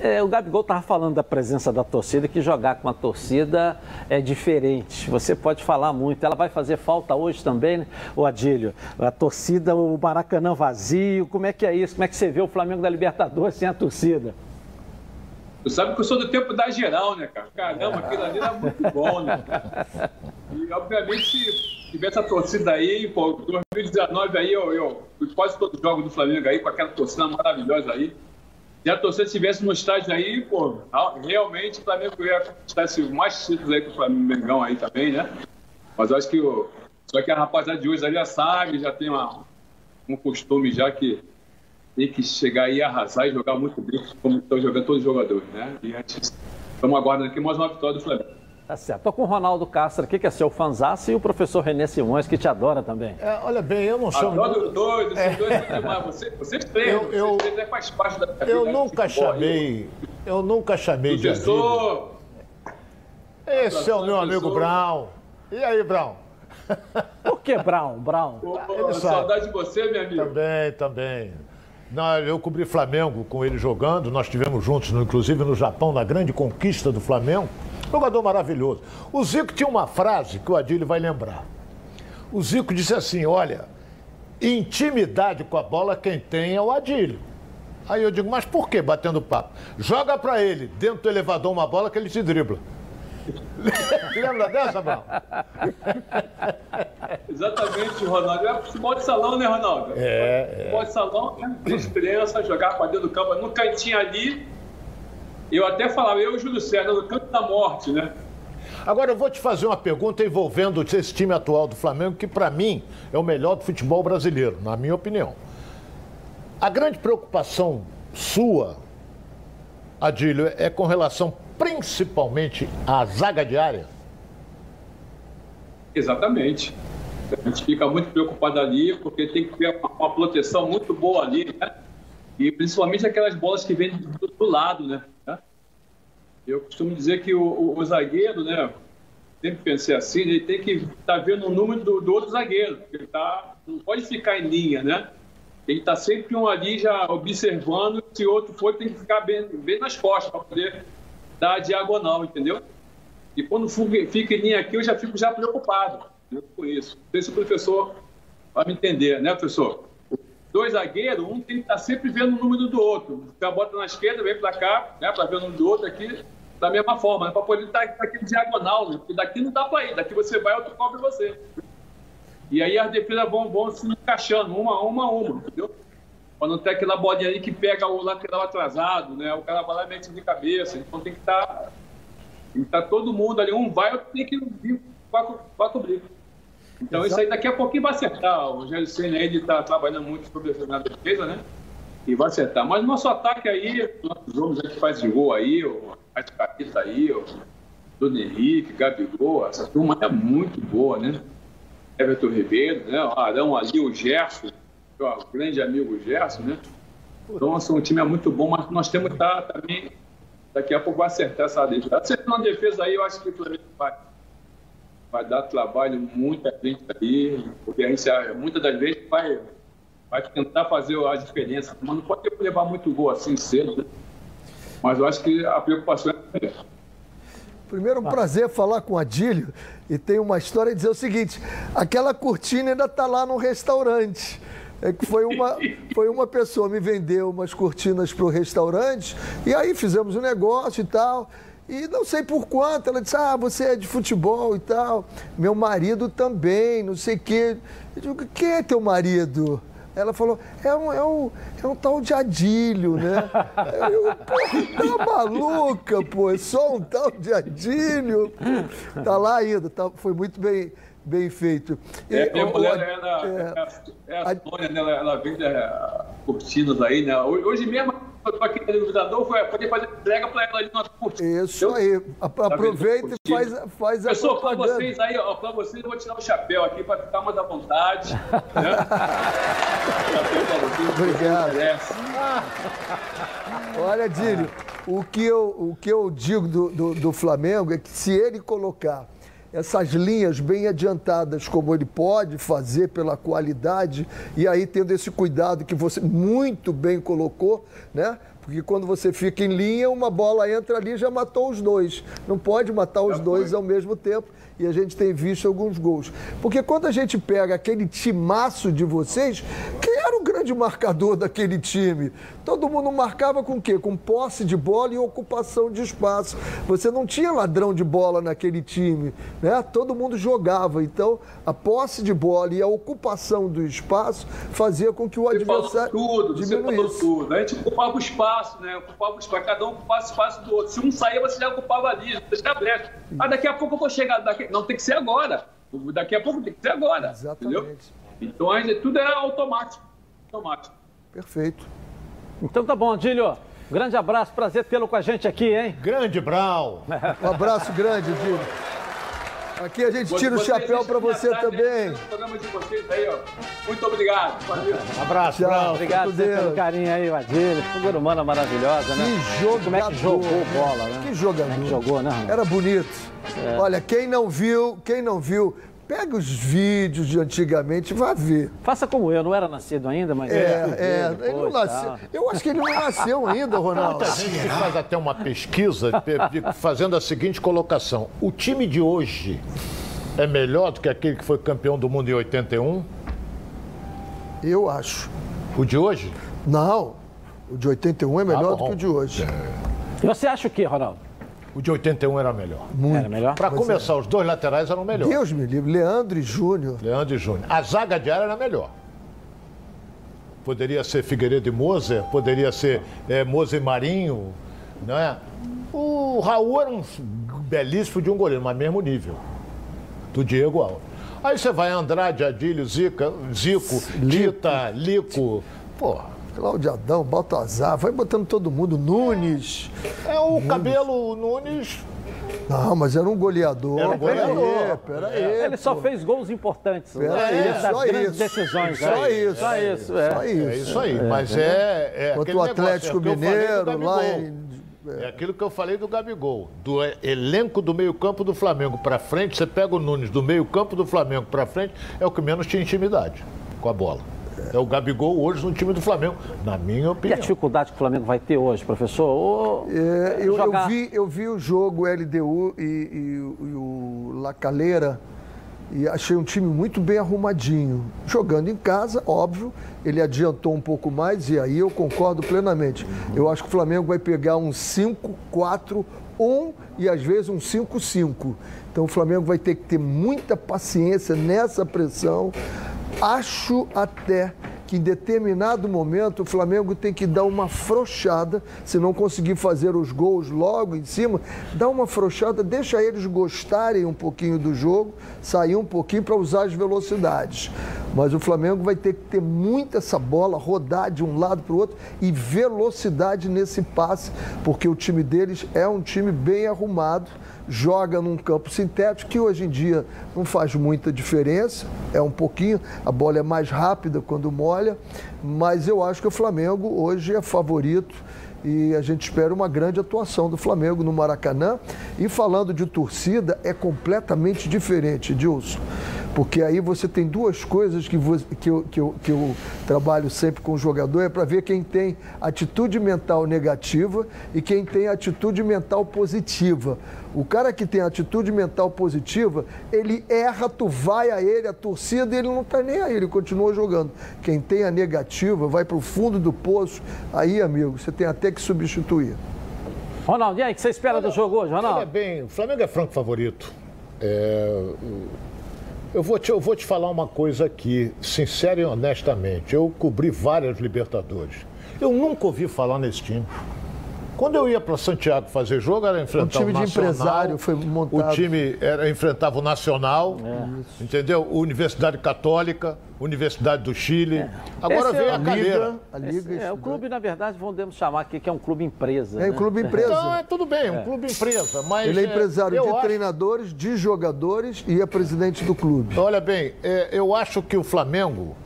É, o Gabigol estava falando da presença da torcida, que jogar com a torcida é diferente. Você pode falar muito. Ela vai fazer falta hoje também, né, o Adílio? A torcida, o Maracanã vazio. Como é que é isso? Como é que você vê o Flamengo da Libertadores sem a torcida? Tu sabe que eu sou do tempo da geral, né, cara? Caramba, aquilo ali era muito bom, né? E, obviamente, se tivesse a torcida aí, pô, 2019 aí, eu, eu fui quase todo jogo do Flamengo aí, com aquela torcida maravilhosa aí. Se a torcida estivesse no estádio aí, pô, realmente o Flamengo ia conquistar mais títulos aí com o Flamengo aí também, né? Mas eu acho que o, só que a rapaziada de hoje já sabe, já tem uma, um costume já que tem que chegar aí, arrasar e jogar muito bem, como estão jogando todos os jogadores, né? E a gente estamos aguardando aqui mais uma vitória do Flamengo. Tá certo. Estou com o Ronaldo Castro aqui, que é seu fanzaço, e o professor Renê Simões, que te adora também. É, olha bem, eu não chamo... Adoro os dois, esses dois são demais. Você, vocês treinam, eu, eu, vocês faz parte da Eu nunca chamei, eu nunca chamei professor, de amigo. Esse é o meu amigo Brown. E aí, Brown? Por que Brown? Brown? Pô, saudade de você, meu amigo. Também, também. Eu cobri Flamengo com ele jogando, nós estivemos juntos, inclusive no Japão, na grande conquista do Flamengo. Jogador maravilhoso. O Zico tinha uma frase que o Adílio vai lembrar. O Zico disse assim: olha, intimidade com a bola quem tem é o Adílio. Aí eu digo, mas por que batendo papo? Joga para ele, dentro do elevador, uma bola que ele te dribla. Lembra dessa, Mal? Exatamente, Ronaldo. É futebol de salão, né, Ronaldo? É. é. Futebol de salão, né? experiência, jogar para dentro do campo. No cantinho ali, eu até falava, eu e o Júlio César, no canto da morte, né? Agora eu vou te fazer uma pergunta envolvendo esse time atual do Flamengo, que para mim é o melhor do futebol brasileiro, na minha opinião. A grande preocupação sua, Adílio, é com relação principalmente a zaga diária? Exatamente. A gente fica muito preocupado ali, porque tem que ter uma, proteção muito boa ali, né? E principalmente aquelas bolas que vêm do, do lado, né? Eu costumo dizer que o, o, o, zagueiro, né? Sempre pensei assim, ele tem que estar tá vendo o número do, do outro zagueiro. Ele tá, não pode ficar em linha, né? Ele está sempre um ali já observando. Se outro for, tem que ficar bem, bem nas costas para poder da diagonal, entendeu? E quando fica em linha aqui, eu já fico já preocupado com isso. Não sei se o professor vai me entender, né, professor? Dois zagueiros, um tem que estar sempre vendo o número do outro. Fica bota na esquerda, vem para cá, né, para ver o número do outro aqui, da mesma forma, né, para poder estar aqui diagonal, né, porque daqui não dá para ir, daqui você vai, outro cobre você. E aí as defesas vão, vão se encaixando, uma, uma, uma, entendeu? Para não ter aquela bolinha ali que pega o lateral atrasado, né? O cara vai lá e mete de cabeça. Então tem que estar. Tá, tem que estar tá todo mundo ali. Um vai, outro tem que vir para cobrir. Então Exato. isso aí daqui a pouquinho vai acertar. O Rogério Senna ele está trabalhando muito sobre na defesa, né? E vai acertar. Mas nosso ataque aí, nossos homens que faz de gol aí, o Articapita aí, o Dona Henrique, Gabigol, essa turma é muito boa, né? Everton Ribeiro, né? O Arão ali, o Gerson o grande amigo Gerson, né? Então, assim, o time é muito bom, mas nós temos que estar também. Daqui a pouco vai acertar essa defesa. Acertando a defesa aí, eu acho que o Flamengo vai, vai dar trabalho muita gente aí, porque a gente, muitas das vezes, vai, vai tentar fazer a diferença. Mas não pode levar muito gol assim cedo, né? Mas eu acho que a preocupação é. Primeiro, um prazer falar com o Adílio e tem uma história dizer o seguinte: aquela cortina ainda está lá no restaurante. É que foi uma, foi uma pessoa me vendeu umas cortinas para o restaurante e aí fizemos um negócio e tal. E não sei por quanto, ela disse, ah, você é de futebol e tal. Meu marido também, não sei o quê. Eu digo, quem é teu marido? Ela falou, é um, é um, é um tal de Adílio, né? Eu, pô, tá maluca, pô, é só um tal de Adílio. Tá lá ainda, tá, foi muito bem, bem feito. E, É, minha o- mulher, ela, é, é, a Sônia, né? ela, ela vende é, cortinas aí, né? Hoje mesmo, no televisor, foi poder fazer entrega para ela ali na cortina. Isso aí, a- aproveita e faz, faz a Pessoal, para vocês aí, ó, para vocês eu vou tirar o chapéu aqui para ficar mais à vontade. né? chapéu para vocês. Obrigado. Olha, Dílio, o que eu, o que eu digo do, do, do Flamengo é que se ele colocar essas linhas bem adiantadas, como ele pode fazer pela qualidade, e aí tendo esse cuidado que você muito bem colocou, né? Porque quando você fica em linha, uma bola entra ali e já matou os dois. Não pode matar os dois ao mesmo tempo. E a gente tem visto alguns gols. Porque quando a gente pega aquele timaço de vocês, quem era o grande marcador daquele time? Todo mundo marcava com o quê? Com posse de bola e ocupação de espaço. Você não tinha ladrão de bola naquele time, né? Todo mundo jogava. Então, a posse de bola e a ocupação do espaço fazia com que o Você falou adversário tudo, você falou diminuísse. tudo. A gente ocupava o espaço, né? Ocupava o espaço, cada um ocupava o espaço do outro. Se um saía, você já ocupava ali, deixava brecha. Ah, daqui a pouco eu vou chegar. Daqui... Não, tem que ser agora. Daqui a pouco tem que ser agora. Entendeu? Então, a gente, tudo é automático. Automático. Perfeito. Então tá bom, Dílio. Grande abraço, prazer tê-lo com a gente aqui, hein? Grande Brau. Um abraço grande, Dílio. Aqui a gente tira o chapéu para você também. né? Programa de vocês aí, ó. Muito obrigado. Valeu. Abraço, Tchau. Obrigado pelo carinho aí, o Adílio. Figura humana maravilhosa, né? Que jogador. Como é que jogou bola, né? Que jogador. Como é que jogou, né? Era bonito. É. Olha, quem não viu, quem não viu, pega os vídeos de antigamente e vai ver. Faça como eu, não era nascido ainda, mas... É, é, ele não nasceu. tal. Eu acho que ele não nasceu ainda, Ronaldo. Muita gente que faz até uma pesquisa fazendo a seguinte colocação: o time de hoje é melhor do que aquele que foi campeão do mundo em 81? Eu acho. O de hoje? Não. O de 81 é melhor Ah, do que o de hoje. E você acha o quê, Ronaldo? O de 81 era melhor. Muito. Era melhor? Para começar, os dois laterais eram melhores. Deus me livre. Leandro e Júnior. Leandro e Júnior. A zaga de área era melhor. Poderia ser Figueiredo e Moser, poderia ser é, Moser e Marinho, não é? O Raul era um belíssimo de um goleiro, mas mesmo nível do Diego Alves. Aí você vai Andrade, Adílio, Zica, Zico, Tita, Lico. Pô, Cláudio Adão, Baltazar, vai botando todo mundo. Nunes. é o cabelo Nunes. Não, mas era um goleador. Era um goleador. Pera aí, pera aí. Ele só fez gols importantes. Pera né? aí, Ele das só isso. decisões. Só né? isso. Só isso, é. Só isso. É isso aí, mas é. é aquele o negócio, Atlético é o que eu falei do Mineiro, lá em. É aquilo que eu falei do Gabigol. Do elenco do meio-campo do Flamengo pra frente, você pega o Nunes do meio-campo do Flamengo pra frente, é o que menos tinha intimidade com a bola. É o Gabigol hoje no time do Flamengo, na minha E a opinião. dificuldade que o Flamengo vai ter hoje, professor? Ou É, eu, eu jogar- vi, eu vi o jogo LDU e, e- e o La Calera e achei um time muito bem arrumadinho. Jogando em casa, óbvio, ele adiantou um pouco mais e aí eu concordo plenamente. Eu acho que o Flamengo vai pegar um 5-4-1 e às vezes um 5-5. Então o Flamengo vai ter que ter muita paciência nessa pressão. Acho até que em determinado momento o Flamengo tem que dar uma frouxada, se não conseguir fazer os gols logo em cima, dá uma frouxada, deixa eles gostarem um pouquinho do jogo, sair um pouquinho para usar as velocidades. Mas o Flamengo vai ter que ter muita essa bola, rodar de um lado para o outro e velocidade nesse passe, porque o time deles é um time bem arrumado joga num campo sintético, que hoje em dia não faz muita diferença, é um pouquinho, a bola é mais rápida quando molha, mas eu acho que o Flamengo hoje é favorito e a gente espera uma grande atuação do Flamengo no Maracanã. E falando de torcida, é completamente diferente, Dilson. Porque aí você tem duas coisas que, vo- que, eu, que, eu, que eu trabalho sempre com o jogador, é para ver quem tem atitude mental negativa e quem tem atitude mental positiva. O cara que tem atitude mental positiva, ele erra, tu vai a ele, a torcida, ele não está nem aí, ele continua jogando. Quem tem a negativa vai para o fundo do poço, aí, amigo, você tem até que substituir. Ronaldo, e aí, o que você espera do jogo hoje, Ronaldo? Olha bem, o Flamengo é franco favorito. É, eu, vou te, eu vou te falar uma coisa aqui, sincero e honestamente. Eu cobri várias Libertadores. Eu nunca ouvi falar nesse time. Quando eu ia para Santiago fazer jogo, era enfrentar Um time o de Nacional, empresário foi montado. O time era, enfrentava o Nacional, entendeu? Universidade Católica, Universidade do Chile. Agora Esse veio é a a Calheira. A Esse Liga é, o clube, na verdade, podemos chamar aqui que é um clube empresa. É né? um clube empresa. Então, é tudo bem, um clube empresa, mas... Ele é é, empresário de acho- treinadores, de jogadores e é presidente do clube. Olha bem, é, eu acho que o Flamengo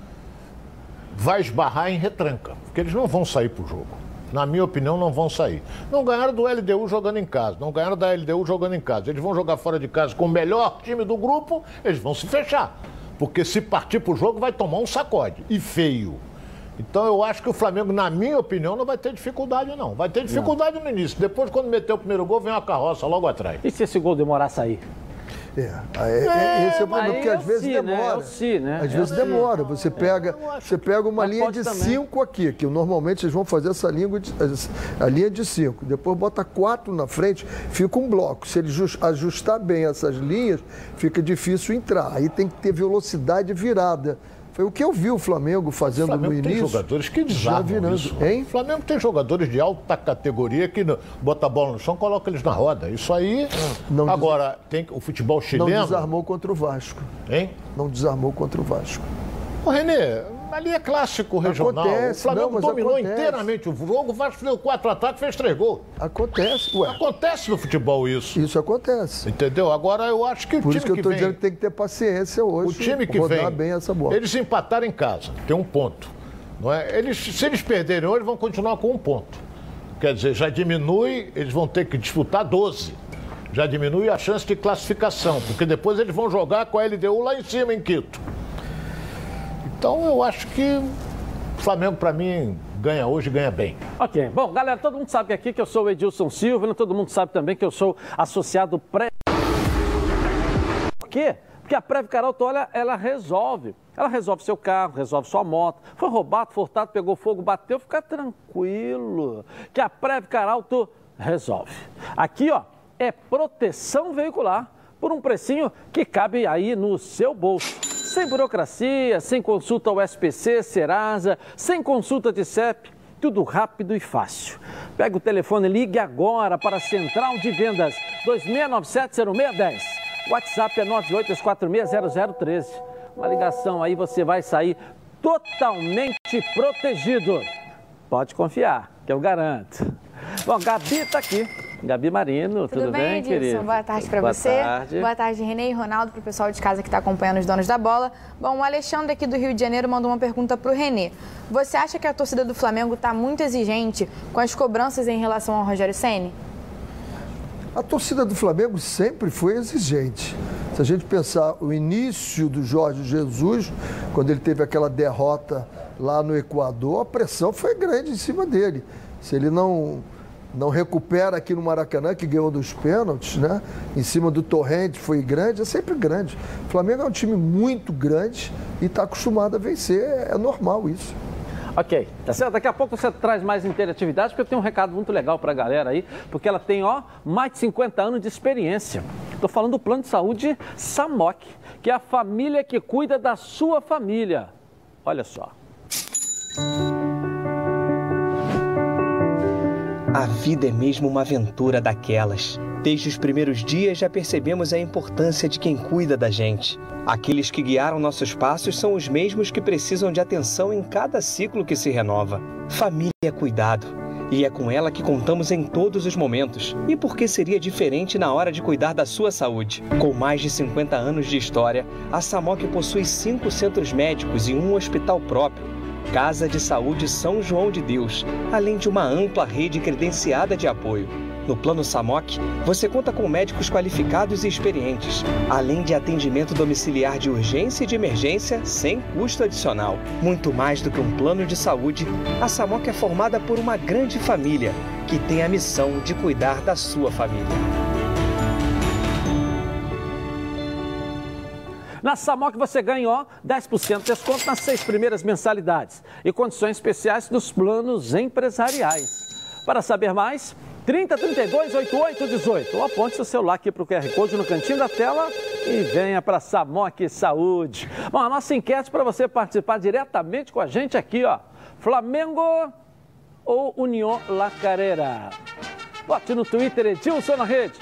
vai esbarrar em retranca, porque eles não vão sair pro jogo. Na minha opinião, não vão sair. Não ganharam do LDU jogando em casa, não ganharam da LDU jogando em casa. Eles vão jogar fora de casa com o melhor time do grupo, eles vão se fechar. Porque se partir pro jogo, vai tomar um sacode. E feio. Então eu acho que o Flamengo, na minha opinião, não vai ter dificuldade, não. Vai ter dificuldade no início. Depois, quando meter o primeiro gol, vem uma carroça logo atrás. E se esse gol demorar a sair? É, é, é, esse é o problema, porque é às o vezes si, né? demora. É o si, né? Às É vezes si. demora. Você pega, você pega uma Mas linha de cinco aqui, que normalmente eles vão fazer essa língua de- a linha de cinco. Depois bota quatro na frente, fica um bloco. Se ele jus- ajustar bem essas linhas, fica difícil entrar. Aí tem que ter velocidade virada. Foi o que eu vi o Flamengo O fazendo Flamengo no tem início. jogadores que desarmam isso. Hein? O Flamengo tem jogadores de alta categoria que não- bota a bola no chão, coloca eles na roda. Isso aí. Não agora, tem o futebol Não chileno. desarmou contra o Vasco. Hein? Não desarmou contra o Vasco. Ô, Renê, ali é clássico regional. Acontece, o Flamengo não, dominou acontece. inteiramente o jogo. O Vasco deu quatro ataques, fez três gols. Acontece, ué. Acontece no futebol isso. Isso acontece. Entendeu? Agora eu acho que o Por time isso que eu que estou vem, dizendo que tem que ter paciência hoje. o time que rodar vem, bem essa bola. eles empataram em casa, tem um ponto. Não é? eles, se eles perderem hoje, vão continuar com um ponto. Quer dizer, já diminui, eles vão ter que disputar 12. Já diminui a chance de classificação, porque depois eles vão jogar com a LDU lá em cima, em Quito. Então eu acho que o Flamengo, para mim, ganha hoje ganha bem. Ok. Bom, galera, todo mundo sabe aqui que eu sou o Edilson Silva, né? todo mundo sabe também que eu sou associado pré. Por quê? Porque a Preve Caralto, olha, ela resolve. Ela resolve seu carro, resolve sua moto. Foi roubado, furtado, pegou fogo, bateu, fica tranquilo. Que a Preve Caralto resolve. Aqui, ó, é proteção veicular por um precinho que cabe aí no seu bolso. Sem burocracia, sem consulta ao SPC, Serasa, sem consulta de CEP, tudo rápido e fácil. Pega o telefone e ligue agora para a Central de Vendas 2697-0610. WhatsApp é 982460013. Uma ligação aí você vai sair totalmente protegido. Pode confiar, que eu garanto. Bom, Gabi está aqui. Gabi Marino, tudo, Tudo bem, querido? Edilson? Boa tarde para Boa você. Tarde. Boa tarde, Renê e Ronaldo, para o pessoal de casa que está acompanhando os donos da bola. Bom, o Alexandre aqui do Rio de Janeiro mandou uma pergunta para o Renê. Você acha que a torcida do Flamengo está muito exigente com as cobranças em relação ao Rogério Ceni? A torcida do Flamengo sempre foi exigente. Se a gente pensar o início do Jorge Jesus, quando ele teve aquela derrota lá no Equador, a pressão foi grande em cima dele. Se ele não não recupera aqui no Maracanã, que ganhou dos pênaltis, né? Em cima do Torrente foi grande, é sempre grande. O Flamengo é um time muito grande e está acostumado a vencer, é normal isso. Ok, tá certo? Daqui a pouco você traz mais interatividade, porque eu tenho um recado muito legal para a galera aí, porque ela tem, ó, mais de 50 anos de experiência. Estou falando do plano de saúde Samok, que é a família que cuida da sua família. Olha só. A vida é mesmo uma aventura daquelas. Desde os primeiros dias já percebemos a importância de quem cuida da gente. Aqueles que guiaram nossos passos são os mesmos que precisam de atenção em cada ciclo que se renova. Família é cuidado. E é com ela que contamos em todos os momentos. E por que seria diferente na hora de cuidar da sua saúde? Com mais de 50 anos de história, a Samok possui cinco centros médicos e um hospital próprio. Casa de Saúde São João de Deus, além de uma ampla rede credenciada de apoio. No Plano Samok, você conta com médicos qualificados e experientes, além de atendimento domiciliar de urgência e de emergência sem custo adicional. Muito mais do que um plano de saúde, a Samok é formada por uma grande família que tem a missão de cuidar da sua família. Na Samok você ganha ó, 10% de desconto nas seis primeiras mensalidades e condições especiais dos planos empresariais. Para saber mais, 30 32 88 18. Ou aponte seu celular aqui para o QR Code no cantinho da tela e venha para Samok Saúde. Bom, a nossa enquete para você participar diretamente com a gente aqui, ó. Flamengo ou União La Carreira? Bote no Twitter Edilson na rede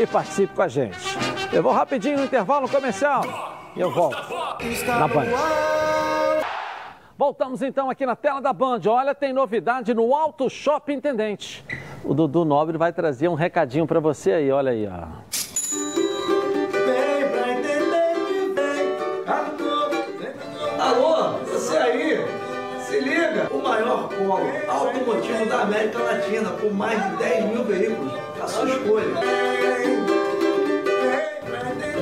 e participe com a gente. Eu vou rapidinho no intervalo comercial e eu volto na Band. Voltamos então aqui na tela da Band. Olha, tem novidade no Auto Shop Intendente. O Dudu Nobre vai trazer um recadinho para você aí, olha aí, ó. Alô, você aí? Se liga! O maior polo automotivo da América Latina, com mais de 10 mil veículos, a sua escolha.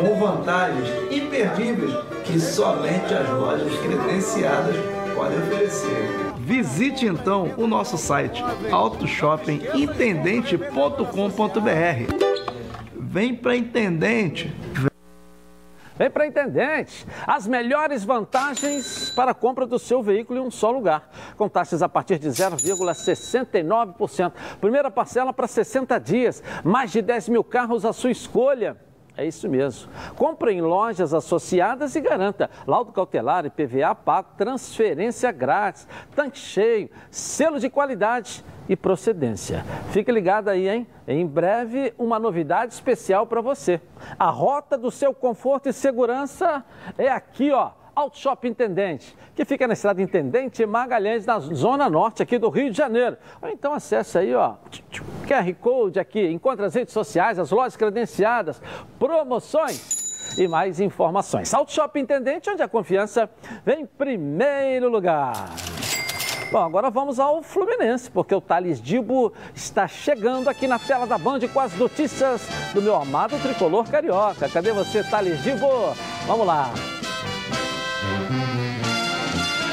Com vantagens imperdíveis que somente as lojas credenciadas podem oferecer. Visite então o nosso site autoshoppingintendente.com.br. Vem para Intendente. Vem para Intendente. As melhores vantagens para a compra do seu veículo em um só lugar. Com taxas a partir de 0,69%. Primeira parcela para 60 dias. Mais de 10 mil carros à sua escolha. É isso mesmo. Compre em lojas associadas e garanta laudo cautelar e PVA pago, transferência grátis, tanque cheio, selo de qualidade e procedência. Fique ligado aí, hein? Em breve, uma novidade especial para você. A rota do seu conforto e segurança é aqui, ó. Auto Shop Intendente, que fica na estrada Intendente Magalhães, na zona norte aqui do Rio de Janeiro. Ou então acesse aí, ó, QR Code aqui, encontre as redes sociais, as lojas credenciadas, promoções e mais informações. Auto Shop Intendente, onde a confiança vem em primeiro lugar. Bom, agora vamos ao Fluminense, porque o Thales Dibo está chegando aqui na tela da Band com as notícias do meu amado tricolor carioca. Cadê você, Thales Dibo? Vamos lá.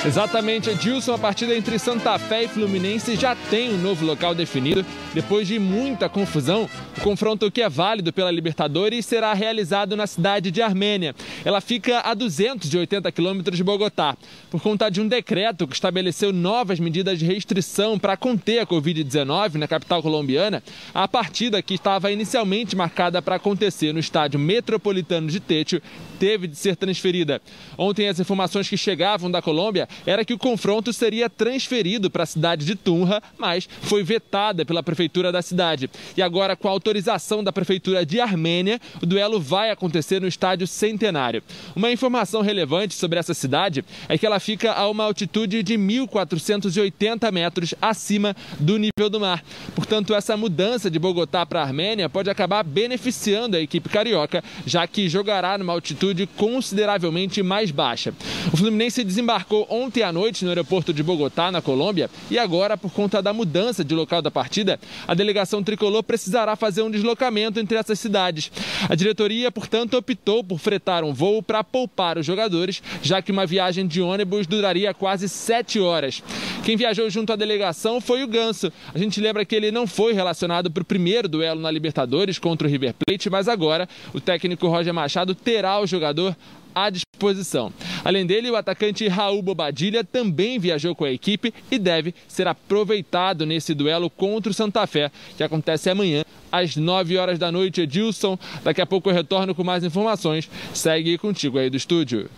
Exatamente, Edilson, a partida entre Santa Fé e Fluminense já tem um novo local definido. Depois de muita confusão, o confronto que é válido pela Libertadores será realizado na cidade de Armênia. Ela fica a 280 quilômetros de Bogotá, por conta de um decreto que estabeleceu novas medidas de restrição para conter a Covid-19 na capital colombiana. A partida que estava inicialmente marcada para acontecer no estádio metropolitano de Techo teve de ser transferida. Ontem, as informações que chegavam da Colômbia era que o confronto seria transferido para a cidade de Tunja, mas foi vetada pela prefeitura da cidade. E agora, com a autorização da prefeitura de Armênia, o duelo vai acontecer no estádio Centenário. Uma informação relevante sobre essa cidade é que ela fica a uma altitude de 1.480 metros acima do nível do mar. Portanto, essa mudança de Bogotá para Armênia pode acabar beneficiando a equipe carioca, já que jogará numa altitude consideravelmente mais baixa. O Fluminense desembarcou ontem à noite no aeroporto de Bogotá, na Colômbia, e agora, por conta da mudança de local da partida, a delegação tricolor precisará fazer um deslocamento entre essas cidades. A diretoria, portanto, optou por fretar um voo para poupar os jogadores, já que uma viagem de ônibus duraria quase sete horas. Quem viajou junto à delegação foi o Ganso. A gente lembra que ele não foi relacionado para o primeiro duelo na Libertadores contra o River Plate, mas agora o técnico Roger Machado terá o jogador à disposição. Além dele, o atacante Raul Bobadilha também viajou com a equipe e deve ser aproveitado nesse duelo contra o Santa Fé, que acontece amanhã às 9 horas da noite. Edilson, daqui a pouco eu retorno com mais informações. Segue contigo aí do estúdio.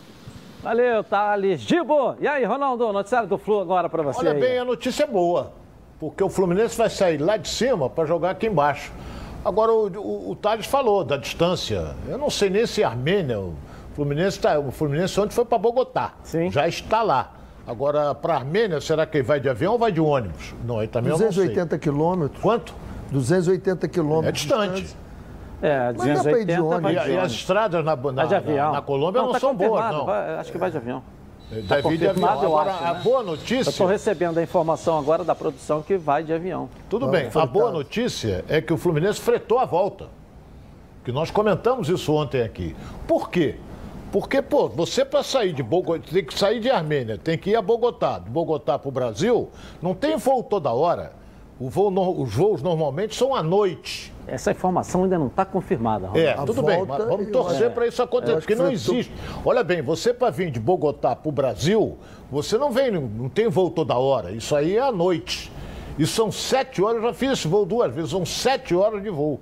Valeu, Thales Gibo. E aí, Ronaldo, noticiário do Flu agora para você. Olha aí. bem, a notícia é boa, porque o Fluminense vai sair lá de cima para jogar aqui embaixo. Agora, o, o, o Thales falou da distância. Eu não sei nem se Armênia, o Fluminense, tá, o Fluminense ontem foi para Bogotá. Sim. Já está lá. Agora, para Armênia, será que ele vai de avião ou vai de ônibus? Não, aí também eu não sei. 280 quilômetros. Quanto? 280 quilômetros. É distante. distância. É, Mas dá pra ir de 280 ônibus. E, e as estradas na, na, Vai de avião. na, na Colômbia não, tá são boas, não. vai- acho que vai de avião. Deve Tá ir de avião. eu Agora, acho, a né? boa Eu notícia... estou recebendo a informação agora da produção que vai de avião. Tudo Vamos bem, a boa notícia é que o Fluminense fretou a volta. Que nós comentamos isso ontem aqui. Por quê? Porque, pô, você para sair de Bogotá, tem que sair de Armênia, tem que ir a Bogotá. De Bogotá para o Brasil, não tem voo toda hora. O voo os voos normalmente são à noite. Essa informação ainda não está confirmada. Ronaldo. É, A tudo bem, vamos torcer para isso acontecer, porque que não fretou- existe. Olha bem, você para vir de Bogotá para o Brasil, você não vem, não tem voo toda hora. Isso aí é à noite. E são sete horas, eu já fiz esse voo duas vezes, são sete horas de voo.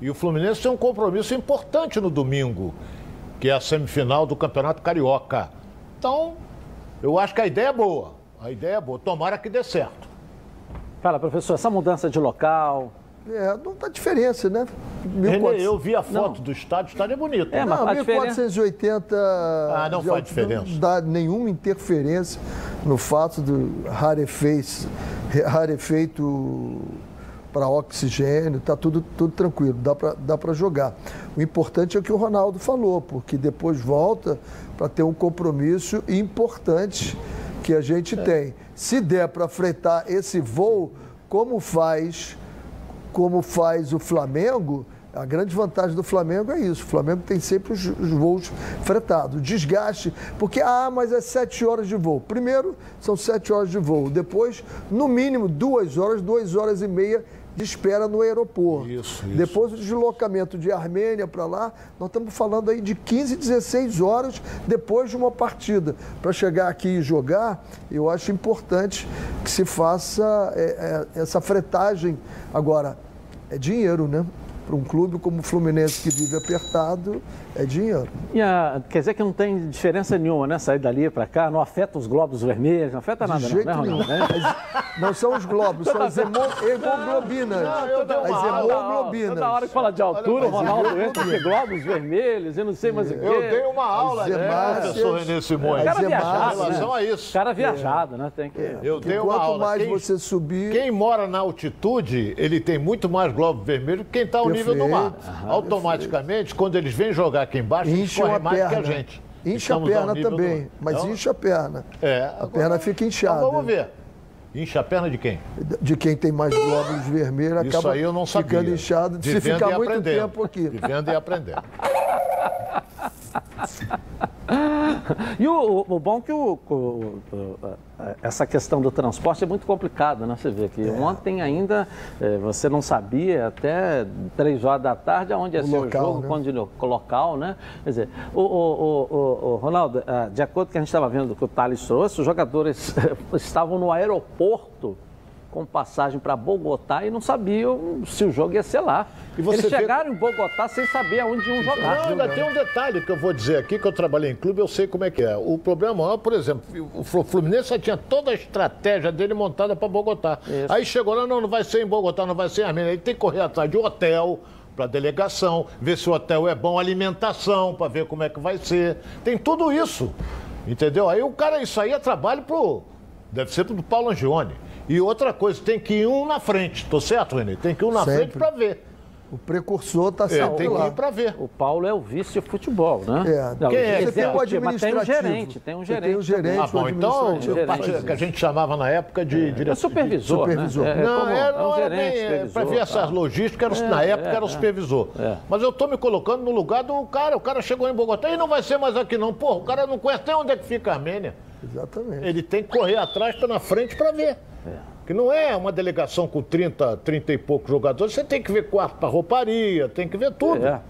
E o Fluminense tem um compromisso importante no domingo, que é a semifinal do Campeonato Carioca. Então, eu acho que a ideia é boa. A ideia é boa. Tomara que dê certo. Fala, professor, essa mudança de local, É, não dá diferença, né? Renê, eu vi a foto do estádio, o estádio é bonito. É, né? não, 1480. Ah, não faz diferença. Não dá nenhuma interferência no fato do rarefeito, rarefeito para oxigênio, tá tudo, tudo tranquilo, dá para dá pra jogar. O importante é o que o Ronaldo falou, porque depois volta para ter um compromisso importante que a gente tem. Se der para fretar esse voo, como faz como faz o Flamengo, a grande vantagem do Flamengo é isso. O Flamengo tem sempre os, os voos fretados. Desgaste, porque, ah, mas é sete horas de voo. Primeiro, são sete horas de voo. Depois, no mínimo, duas horas, duas horas e meia de espera no aeroporto. Isso, isso. Depois o deslocamento de Armênia para lá, nós estamos falando aí de 15, 16 horas depois de uma partida. Para chegar aqui e jogar, eu acho importante que se faça é, é, essa fretagem. Agora, é dinheiro, né? Para um clube como o Fluminense que vive apertado, é dinheiro. E a- quer dizer que não tem diferença nenhuma, né? Sair dali para cá, não afeta os glóbulos vermelhos, não afeta nada, De não, jeito né, nenhum. As- Não são os globos, são as hemo- hemoglobinas. Não, eu dei uma As aula. hemoglobinas. Toda hora que fala de altura, o Ronaldo entra de glóbulos vermelhos e não sei mais o quê. Eu dei uma aula, né, professor Renê Simões, Cara em viajado, relação né? a isso. Cara viajado, né? Tem que... Eu dei uma Quanto aula. mais quem, você subir. quem mora na altitude, ele tem muito mais globo vermelho que quem está nível do mar. Perfeito. Automaticamente, quando eles vêm jogar aqui embaixo, eles Incham correm a mais que a perna. gente. Incha Estamos a perna também, mas Então, incha a perna. É. A perna fica inchada. Então vamos ver. Incha a perna de quem? De quem tem mais glóbulos vermelhos Isso acaba aí eu não sabia. ficando inchado se Vivendo ficar muito aprendendo. tempo aqui. Vivendo e aprendendo. E o, o- o bom é que o, o- essa questão do transporte é muito complicada, né? Você vê que ontem ainda eh, você não sabia até três horas da tarde aonde ia O ser local, o jogo, né? quando local, né? Quer dizer, o Ronaldo, ah, de acordo com o que a gente estava vendo que o Thales trouxe, os jogadores estavam no aeroporto com passagem para Bogotá e não sabiam se o jogo ia ser lá. E você Eles vê- chegaram em Bogotá sem saber aonde iam jogar. Não, ainda tem um detalhe que eu vou dizer aqui, que eu trabalhei em clube, eu sei como é que é. O problema maior, por exemplo, o Flu- Fluminense já tinha toda a estratégia dele montada para Bogotá. Aí chegou lá, não, não vai ser em Bogotá, não vai ser em Armênia. Ele tem que correr atrás de hotel, para delegação, ver se o hotel é bom, alimentação, para ver como é que vai ser. Tem tudo isso, entendeu? Aí o cara, isso aí é trabalho pro... Deve ser do Paulo Angione. E outra coisa, tem que ir um na frente, tô certo, Renê? Tem que ir um na Sempre. frente para ver. O precursor está É, sempre tem que lá. ir para ver. O Paulo é o vice de futebol, né? É. Não, Quem é que é? Você tem o mas tem um administrativo. gerente, tem um gerente. tem o gerente, Ah, bom, então, administrativo. que a gente chamava na época de diretor. É supervisor, Supervisor. né? É, Não, é, é não um é gerente, bem, para ver essas tá. logísticas, era, É, na época é, era o é. supervisor. É. Mas eu tô me colocando no lugar do cara, o cara chegou em Bogotá e não vai ser mais aqui não. Pô, o cara não conhece nem onde é que fica a Armênia. Exatamente. Ele tem que correr atrás, tá na frente para ver. Que não é uma delegação com 30, 30 e poucos jogadores, você tem que ver quarto para rouparia, tem que ver tudo. É.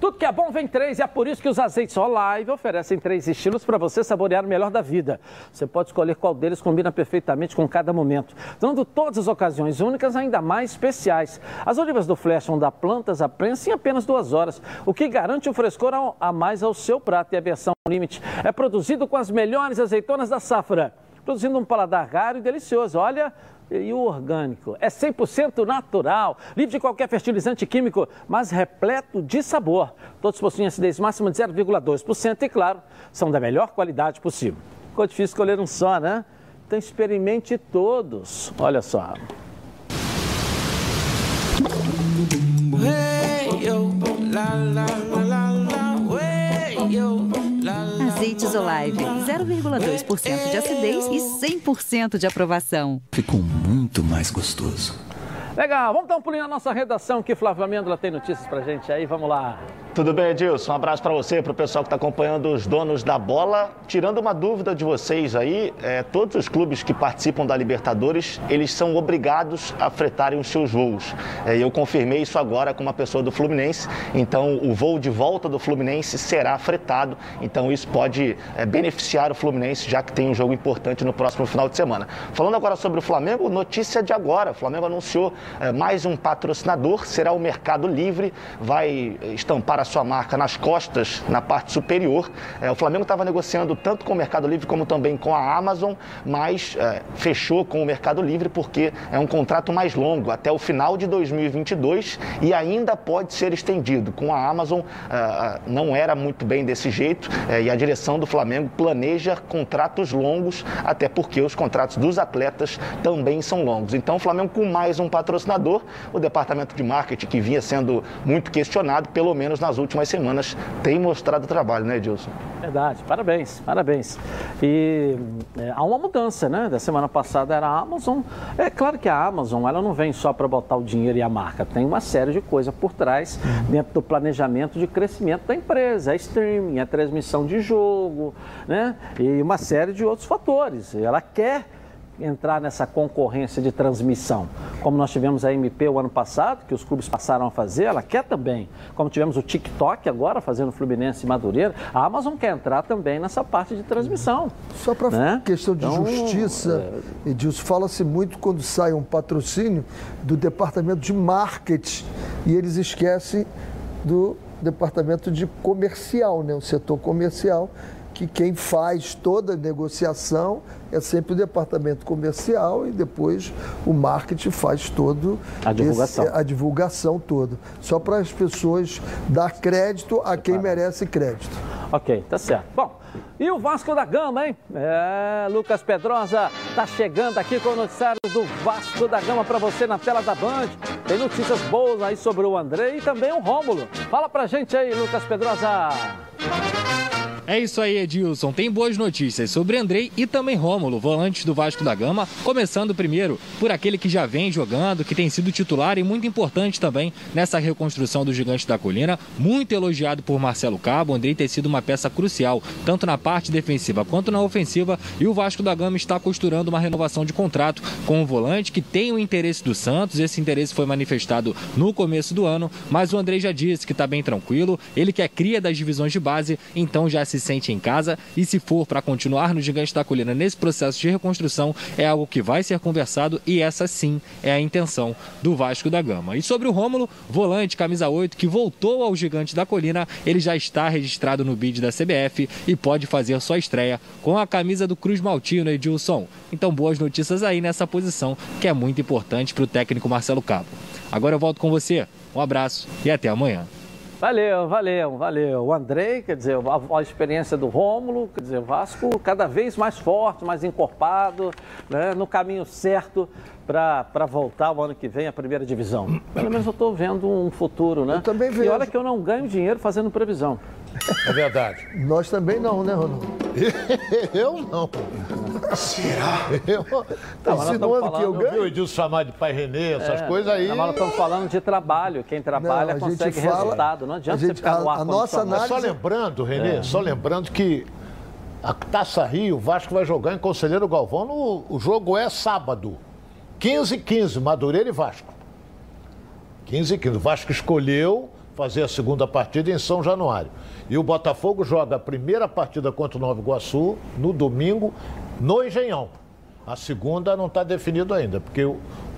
Tudo que é bom vem três e é por isso que os azeites Olive oferecem três estilos para você saborear o melhor da vida. Você pode escolher qual deles combina perfeitamente com cada momento, dando todas as ocasiões únicas ainda mais especiais. As olivas do Flash vão dar plantas à prensa em apenas duas horas, o que garante um frescor a mais ao seu prato. E a versão Limite é produzido com as melhores azeitonas da safra, produzindo um paladar raro e delicioso. Olha, e o orgânico. É 100% natural, livre de qualquer fertilizante químico, mas repleto de sabor. Todos possuem acidez máxima de 0,2% e, claro, são da melhor qualidade possível. Ficou difícil escolher um só, né? Então experimente todos. Olha só. Azeites Olive, 0,2% de acidez e 100% de aprovação. Ficou muito mais gostoso. Legal, vamos dar um pulinho na nossa redação que Flávio Amêndola tem notícias pra gente aí, vamos lá. Tudo bem, Edilson? Um abraço para você, para o pessoal que está acompanhando os donos da bola. Tirando uma dúvida de vocês aí, é, todos os clubes que participam da Libertadores, eles são obrigados a fretarem os seus voos. É, eu confirmei isso agora com uma pessoa do Fluminense, então o voo de volta do Fluminense será fretado, então isso pode é, beneficiar o Fluminense, já que tem um jogo importante no próximo final de semana. Falando agora sobre o Flamengo, notícia de agora, o Flamengo anunciou é, mais um patrocinador, será o Mercado Livre, vai estampar a sua marca nas costas, na parte superior. É, o Flamengo estava negociando tanto com o Mercado Livre como também com a Amazon, mas é, fechou com o Mercado Livre porque é um contrato mais longo, até o final de 2022 e ainda pode ser estendido. Com a Amazon é, não era muito bem desse jeito é, e a direção do Flamengo planeja contratos longos, até porque os contratos dos atletas também são longos. Então o Flamengo com mais um patrocinador, o departamento de marketing que vinha sendo muito questionado, pelo menos nas últimas semanas tem mostrado trabalho, né, Edilson? Verdade, parabéns, parabéns. E é, há uma mudança, né? Da semana passada era a Amazon. É claro que a Amazon, ela não vem só para botar o dinheiro e a marca, tem uma série de coisas por trás dentro do planejamento de crescimento da empresa, é streaming, é transmissão de jogo, né? E uma série de outros fatores. Ela quer entrar nessa concorrência de transmissão. Como nós tivemos a MP o ano passado, que os clubes passaram a fazer, ela quer também. Como tivemos o TikTok agora fazendo Fluminense e Madureira, a Amazon quer entrar também nessa parte de transmissão. Só para né? questão de Então, justiça, Edilson, fala-se muito quando sai um patrocínio do departamento de marketing e eles esquecem do departamento de comercial, né? o setor comercial, que quem faz toda a negociação é sempre o departamento comercial e depois o marketing faz todo A divulgação. esse- a divulgação toda. Só para as pessoas dar crédito a quem merece crédito. Ok, tá certo. Bom, e o Vasco da Gama, hein? É, Lucas Pedrosa tá chegando aqui com o noticiário do Vasco da Gama para você na tela da Band. Tem notícias boas aí sobre o André e também o Rômulo. Fala pra gente aí, Lucas Pedrosa. É isso aí, Edilson. Tem boas notícias sobre Andrei e também Rômulo, volantes do Vasco da Gama. Começando primeiro por aquele que já vem jogando, que tem sido titular e muito importante também nessa reconstrução do Gigante da Colina. Muito elogiado por Marcelo Cabo. Andrei tem sido uma peça crucial, tanto na parte defensiva quanto na ofensiva. E o Vasco da Gama está costurando uma renovação de contrato com o volante que tem o interesse do Santos. Esse interesse foi manifestado no começo do ano, mas o Andrei já disse que está bem tranquilo. Ele que é cria das divisões de base, então já se sente em casa. E se for para continuar no Gigante da Colina nesse processo de reconstrução, é algo que vai ser conversado e essa sim é a intenção do Vasco da Gama. E sobre o Rômulo, volante camisa 8 que voltou ao Gigante da Colina, ele já está registrado no bid da CBF e pode fazer sua estreia com a camisa do Cruz Maltino, Edilson. Então boas notícias aí nessa posição que é muito importante para o técnico Marcelo Cabo. Agora eu volto com você. Um abraço e até amanhã. Valeu, valeu, valeu. O Andrei, quer dizer, a, a experiência do Rômulo, quer dizer, o Vasco cada vez mais forte, mais encorpado, né, no caminho certo para voltar o ano que vem à primeira divisão. Pelo menos eu estou vendo um futuro, né? Eu também vejo. E olha que eu não ganho dinheiro fazendo previsão. É verdade. Nós também não, né, Ronaldo? eu não. Será? Eu, tá insinuando que eu ganho? Eu Edilson chamar de pai Renê, essas É, coisas aí. Mas nós estamos falando de trabalho. Quem trabalha Não, a gente consegue fala- resultado. Não adianta a gente- você ficar no ar a nossa Mas só lembrando, Renê, É. só lembrando que a Taça Rio, o Vasco vai jogar em Conselheiro Galvão. No, o jogo é sábado. 15 e 15, Madureira e Vasco. 15 e 15. O Vasco escolheu fazer a segunda partida em São Januário. E o Botafogo joga a primeira partida contra o Nova Iguaçu no domingo no Engenhão. A segunda não está definido ainda, porque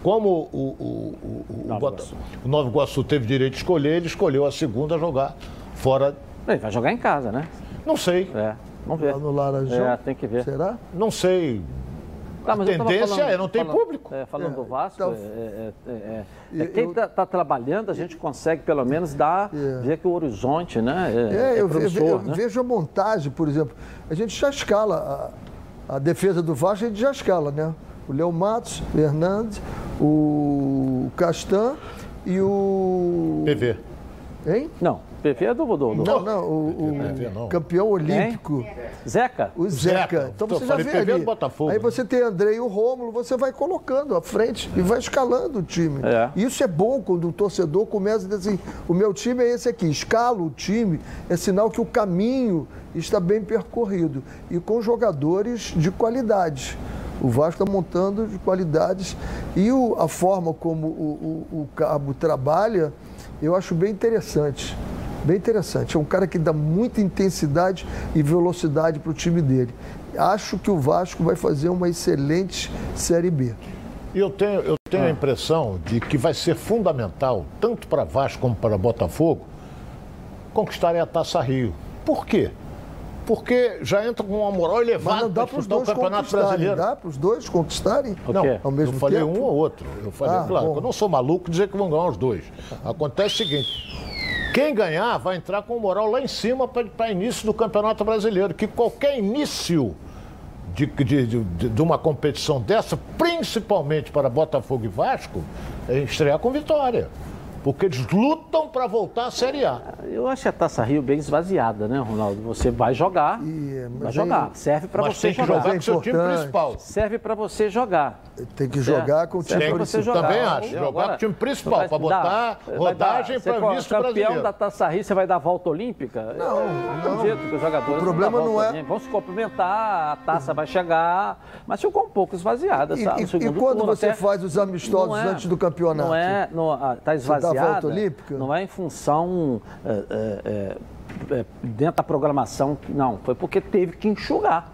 como o, o, o, o, Nova Bota- Iguaçu. o Nova Iguaçu teve direito de escolher, ele escolheu a segunda jogar fora. Ele vai jogar em casa, né? Não sei. É, vamos ver. Lá no Laranjão? É, tem que ver. Será? Não sei. Tá, a eu tendência falando- é, não tem falando- público. é, falando do Vasco, então- é, é, é, é, Eu- é, quem está trabalhando, a gente consegue pelo menos dar, ver que o horizonte né, é, É, é eu, promissor, eu né? vejo a montagem, por exemplo. A gente já escala a, a defesa do Vasco, a gente já escala, né? O Léo Matos, o Hernandes, o Castan e o. PV. Hein? Não, PV é do... do, do... Não, não, o, o campeão olímpico. Zeca? O Zeca. Zeca. Então você já vê PV ali. do Botafogo. Aí você tem André e o Rômulo, você vai colocando à frente e vai escalando o time. É. Isso é bom quando o torcedor começa a dizer assim, o meu time é esse aqui, escala o time, é sinal que o caminho está bem percorrido e com jogadores de qualidade. O Vasco está montando de qualidades e o- a forma como o, o- o Cabo trabalha, eu acho bem interessante. Bem interessante. É um cara que dá muita intensidade e velocidade para o time dele. Acho que o Vasco vai fazer uma excelente Série B. E eu tenho, eu tenho Ah. a impressão de que vai ser fundamental, tanto para Vasco como para Botafogo, conquistarem a Taça Rio. Por quê? Porque já entra com uma moral elevada para disputar o Campeonato. Brasileiro. Dá para os dois conquistarem? Não, Ao mesmo eu falei tempo? um ou outro. Eu falei, Ah, claro, eu não sou maluco dizer que vão ganhar os dois. Acontece o seguinte: quem ganhar vai entrar com moral lá em cima para início do Campeonato Brasileiro. Que qualquer início de, de, de, de uma competição dessa, principalmente para Botafogo e Vasco, é estrear com vitória. Porque eles lutam para voltar à Série A. Eu acho a Taça Rio bem esvaziada, né, Ronaldo? Você vai jogar, vai mas jogar. aí- Serve para Mas você tem que jogar. jogar com o seu time importante. principal. Serve para você jogar. Tem que Certo? jogar com o time principal. jogar. Também acho. Jogar com o time principal, vai pra dar- botar vai rodagem você for visto campeão brasileiro. da Taça Rio, você vai dar volta olímpica? Não, não. jeito que os jogadores O problema não volta é- olímpica. Vão se cumprimentar, a taça vai chegar, mas ficou um pouco esvaziada, E, sabe? e- e quando turno, você até- faz os amistosos Não é- antes do campeonato? Não é, não, ah, Você dá a esvaziada. volta olímpica? Não é em função é, é, é, é, dentro da programação, não. Foi porque teve que enxugar.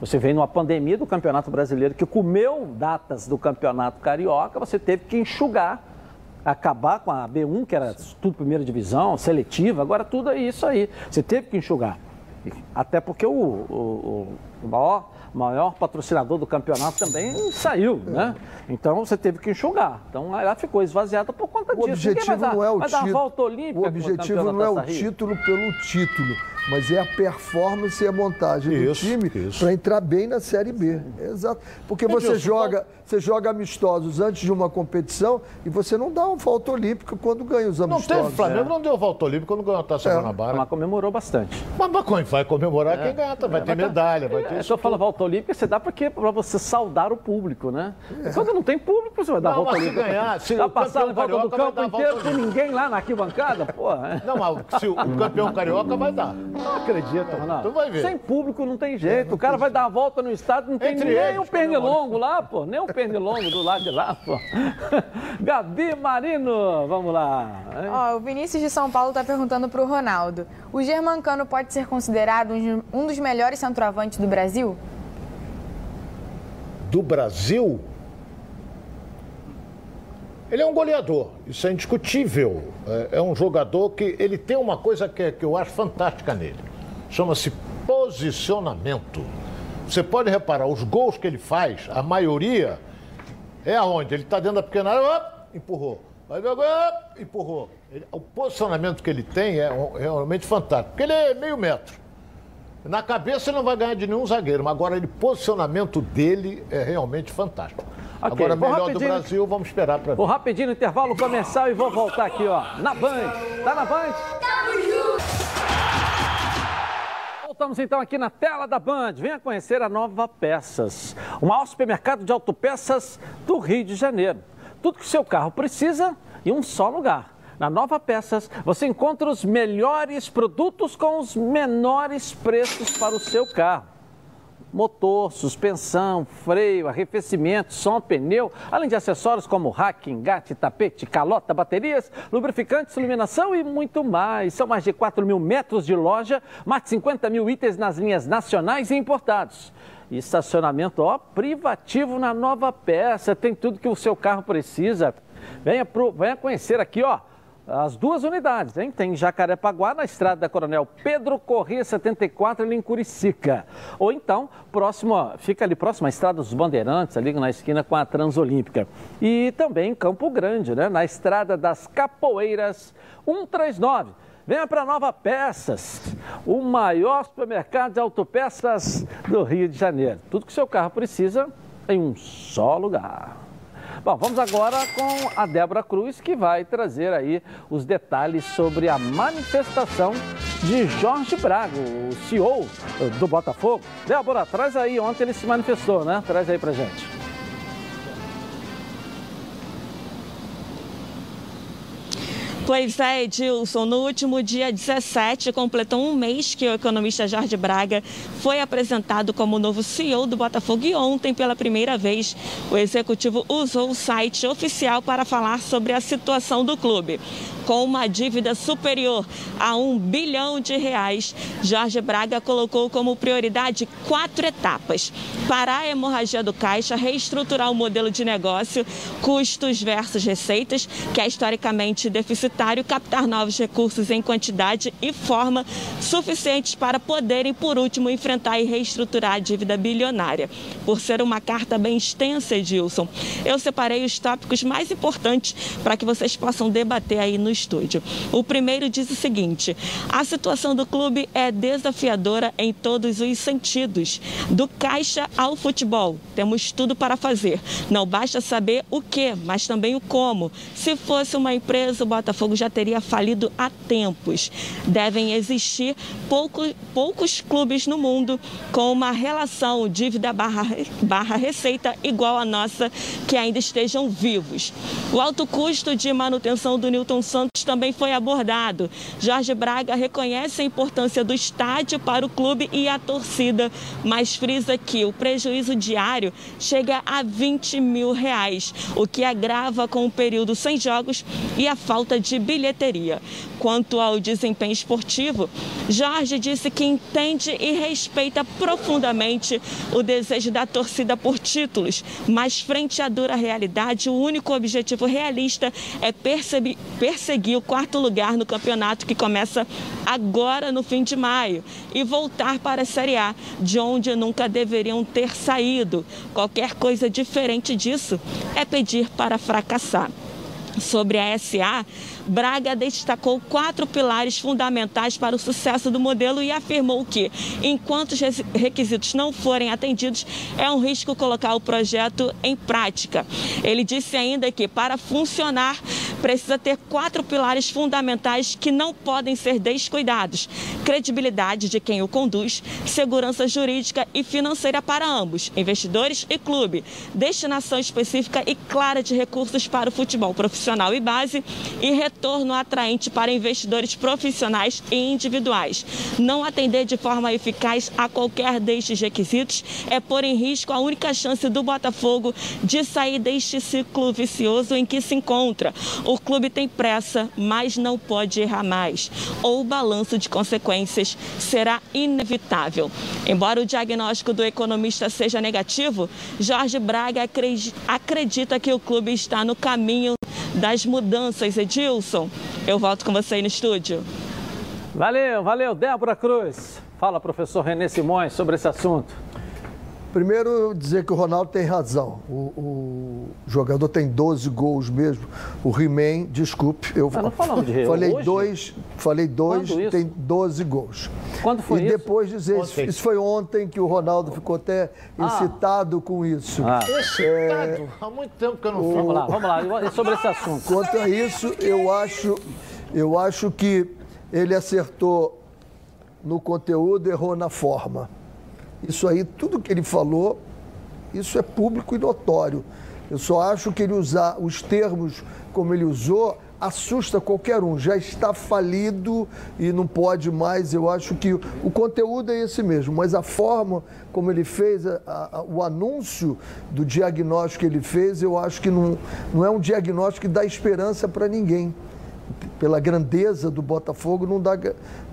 Você veio numa pandemia do Campeonato Brasileiro que comeu datas do Campeonato Carioca, você teve que enxugar, acabar com a B1, que era tudo primeira divisão, seletiva, agora tudo é isso aí. Você teve que enxugar. Até porque o, o- o maior, maior patrocinador do campeonato também saiu, né? Então você teve que enxugar. Então ela ficou esvaziada por conta O disso. Objetivo vai dar- não é o vai dar uma título. volta olímpica O objetivo não é o título pelo título, mas é a performance e a montagem do Isso, time para entrar bem na Série B. Exato. Porque você joga, você joga amistosos antes de uma competição e você não dá uma volta olímpica quando ganha os Não amistosos. teve, Flamengo não deu volta olímpica quando ganhou a Taça É. Guanabara. Mas comemorou bastante. Mas, mas vai comemorar quem ganha, vai ter medalha, vai ter É, eu falo volta olímpica, você dá porque para você saudar o público, né? Quando não tem público, você vai dar Não, volta se olímpica. ganhar, se Vai passar em volta do campo inteiro com ninguém lá na arquibancada, porra. Não, mas se o, campeão carioca vai dar. Não acredito, Ronaldo. Tu vai ver. Sem público não tem jeito. O cara vai dar a volta no estádio, não tem Entre nem eles, um pernilongo lá, pô. Nem um pernilongo do lado de lá, pô. Gabi Marino, vamos lá. Ó, o Vinícius de São Paulo está perguntando para o Ronaldo. O Germancano pode ser considerado um dos melhores centroavantes do Brasil? Do Brasil, ele é um goleador, isso é indiscutível. É, é um jogador que ele tem uma coisa que, que eu acho fantástica nele. Chama-se posicionamento. Você pode reparar, os gols que ele faz, a maioria é aonde? Ele está dentro da pequena área, op, empurrou. Vai ver, empurrou. Ele- o posicionamento que ele tem é é realmente fantástico, porque ele é meio metro. Na cabeça ele não vai ganhar de nenhum zagueiro, mas agora ele, posicionamento dele é realmente fantástico. Ok, agora, melhor do. Brasil, vamos esperar para ver. Vou rapidinho no intervalo comercial e vou voltar aqui, ó, na Band. Tá na Band? Voltamos então aqui na tela da Band. Venha conhecer a Nova Peças, o maior supermercado de autopeças do Rio de Janeiro. Tudo que o seu carro precisa em um só lugar. Na Nova Peças, você encontra os melhores produtos com os menores preços para o seu carro motor, suspensão, freio, arrefecimento, som, pneu, além de acessórios como rack, engate, tapete, calota, baterias, lubrificantes, iluminação e muito mais. São mais de 4 mil metros de loja, mais de 50 mil itens nas linhas nacionais e importados. E estacionamento, ó, privativo na nova peça. Tem tudo que o seu carro precisa. Venha, pro, venha conhecer aqui, ó. As duas unidades, hein? Tem em Jacarepaguá, na estrada da Coronel Pedro Corrêa 74, ali em Curicica. Ou então, próximo, ó, fica ali próximo à Estrada dos Bandeirantes, ali na esquina com a Transolímpica. E também em Campo Grande, né? Na Estrada das Capoeiras 139. Venha para Nova Peças, o maior supermercado de autopeças do Rio de Janeiro. Tudo que seu carro precisa em um só lugar. Bom, vamos agora com a Débora Cruz, que vai trazer aí os detalhes sobre a manifestação de Jorge Braga, o CEO do Botafogo. Débora, traz aí, ontem ele se manifestou, né? Traz aí pra gente. Pois é, Edilson, no último dia 17, completou um mês que o economista Jorge Braga foi apresentado como novo CEO do Botafogo. E ontem, pela primeira vez, o executivo usou o site oficial para falar sobre a situação do clube com uma dívida superior a um bilhão de reais, Jorge Braga colocou como prioridade quatro etapas: parar a hemorragia do caixa, reestruturar o modelo de negócio, custos versus receitas, que é historicamente deficitário, captar novos recursos em quantidade e forma suficientes para poderem, por último, enfrentar e reestruturar a dívida bilionária. Por ser uma carta bem extensa, Edilson, eu separei os tópicos mais importantes para que vocês possam debater aí no estúdio. O primeiro diz o seguinte: a situação do clube é desafiadora em todos os sentidos, do caixa ao futebol. Temos tudo para fazer. Não basta saber o que, mas também o como. Se fosse uma empresa, o Botafogo já teria falido há tempos. Devem existir pouco, poucos clubes no mundo com uma relação dívida barra, barra receita igual a nossa que ainda estejam vivos. O alto custo de manutenção do Newton Santos também foi abordado. Jorge Braga reconhece a importância do estádio para o clube e a torcida, mas frisa que o prejuízo diário chega a 20 mil reais, o que agrava com o período sem jogos e a falta de bilheteria. Quanto ao desempenho esportivo, Jorge disse que entende e respeita profundamente o desejo da torcida por títulos, mas frente à dura realidade, o único objetivo realista é perseguir o quarto lugar no campeonato que começa agora no fim de maio e voltar para a Série A, de onde nunca deveriam ter saído. Qualquer coisa diferente disso é pedir para fracassar. Sobre a SA, Braga destacou quatro pilares fundamentais para o sucesso do modelo e afirmou que, enquanto os requisitos não forem atendidos, é um risco colocar o projeto em prática. Ele disse ainda que, para funcionar, precisa ter quatro pilares fundamentais que não podem ser descuidados: credibilidade de quem o conduz, segurança jurídica e financeira para ambos, investidores e clube, destinação específica e clara de recursos para o futebol profissional e base e retorno retorno atraente para investidores profissionais e individuais. Não atender de forma eficaz a qualquer destes requisitos é pôr em risco a única chance do Botafogo de sair deste ciclo vicioso em que se encontra. O clube tem pressa, mas não pode errar mais, ou o balanço de consequências será inevitável. Embora o diagnóstico do economista seja negativo, Jorge Braga acredita que o clube está no caminho das mudanças. Edilson, eu volto com você aí no estúdio. Valeu, valeu, Débora Cruz. Fala, professor René Simões, sobre esse assunto. Primeiro, dizer que o Ronaldo tem razão. O, o jogador tem 12 gols mesmo. O He-Man, desculpe, eu ah, de falei hoje? dois, falei dois, tem 12 gols. Quando foi e isso? E depois dizer, ontem. isso foi ontem que o Ronaldo ficou até ah. excitado com isso. Ah. Excitado? É... Há muito tempo que eu não o... Vamos lá, vamos lá, sobre esse assunto. Quanto a isso, eu acho, eu acho que ele acertou no conteúdo, errou na forma. Isso aí, tudo que ele falou, isso é público e notório. Eu só acho que ele usar os termos como ele usou assusta qualquer um. Já está falido e não pode mais. Eu acho que o conteúdo é esse mesmo, mas a forma como ele fez, a, a, o anúncio do diagnóstico que ele fez, eu acho que não, não é um diagnóstico que dá esperança para ninguém pela grandeza do Botafogo, não dá,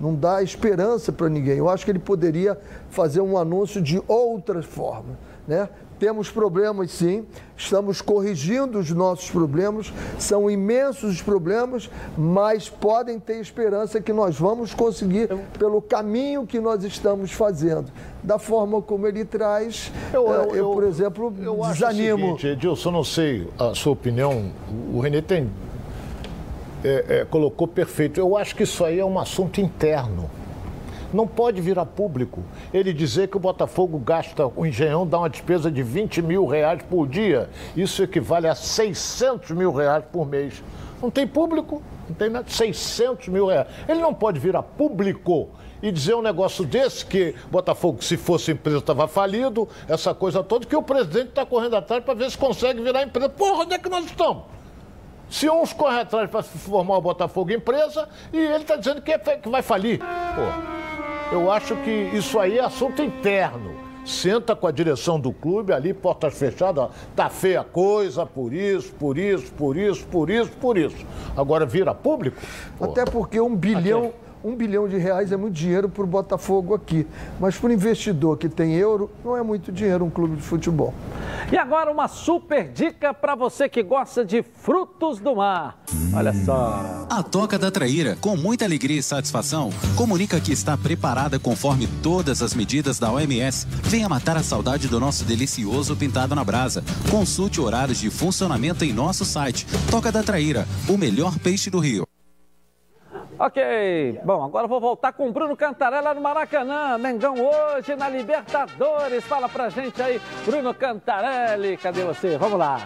não dá esperança para ninguém. Eu acho que ele poderia fazer um anúncio de outra forma. Né? Temos problemas sim, estamos corrigindo os nossos problemas, são imensos os problemas, mas podem ter esperança que nós vamos conseguir pelo caminho que nós estamos fazendo. Da forma como ele traz, eu, eu, eu, eu por exemplo, eu desanimo. Acho o seguinte, Edilson, não sei a sua opinião, o Renê tem é, é, colocou perfeito. Eu acho que isso aí é um assunto interno Não pode virar público. Ele dizer que o Botafogo gasta, o Engenhão dá uma despesa de 20 mil reais por dia. Isso equivale a 600 mil reais por mês. Não tem público, não tem nada. 600 mil reais. Ele não pode virar público e dizer um negócio desse, que Botafogo, se fosse empresa, estava falido, essa coisa toda, que o presidente está correndo atrás para ver se consegue virar empresa. Porra, onde é que nós estamos? Se uns correm atrás para formar o Botafogo empresa e ele está dizendo que, é, que vai falir. Pô, eu acho que isso aí é assunto interno. Senta com a direção do clube ali, portas fechadas, ó, tá feia a coisa, por isso, por isso, por isso, por isso, por isso. Agora vira público? Pô. Até porque um bilhão, um bilhão de reais é muito dinheiro para o Botafogo aqui. Mas para o investidor que tem euro, não é muito dinheiro um clube de futebol. E agora uma super dica para você que gosta de frutos do mar. Olha só. A Toca da Traíra, com muita alegria e satisfação, comunica que está preparada conforme todas as medidas da OMS. Venha matar a saudade do nosso delicioso pintado na brasa. Consulte horários de funcionamento em nosso site. Toca da Traíra, o melhor peixe do Rio. Ok, bom, agora vou voltar com o Bruno Cantarella no Maracanã. Mengão hoje na Libertadores. Fala pra gente aí, Bruno Cantarelli. Cadê você? Vamos lá.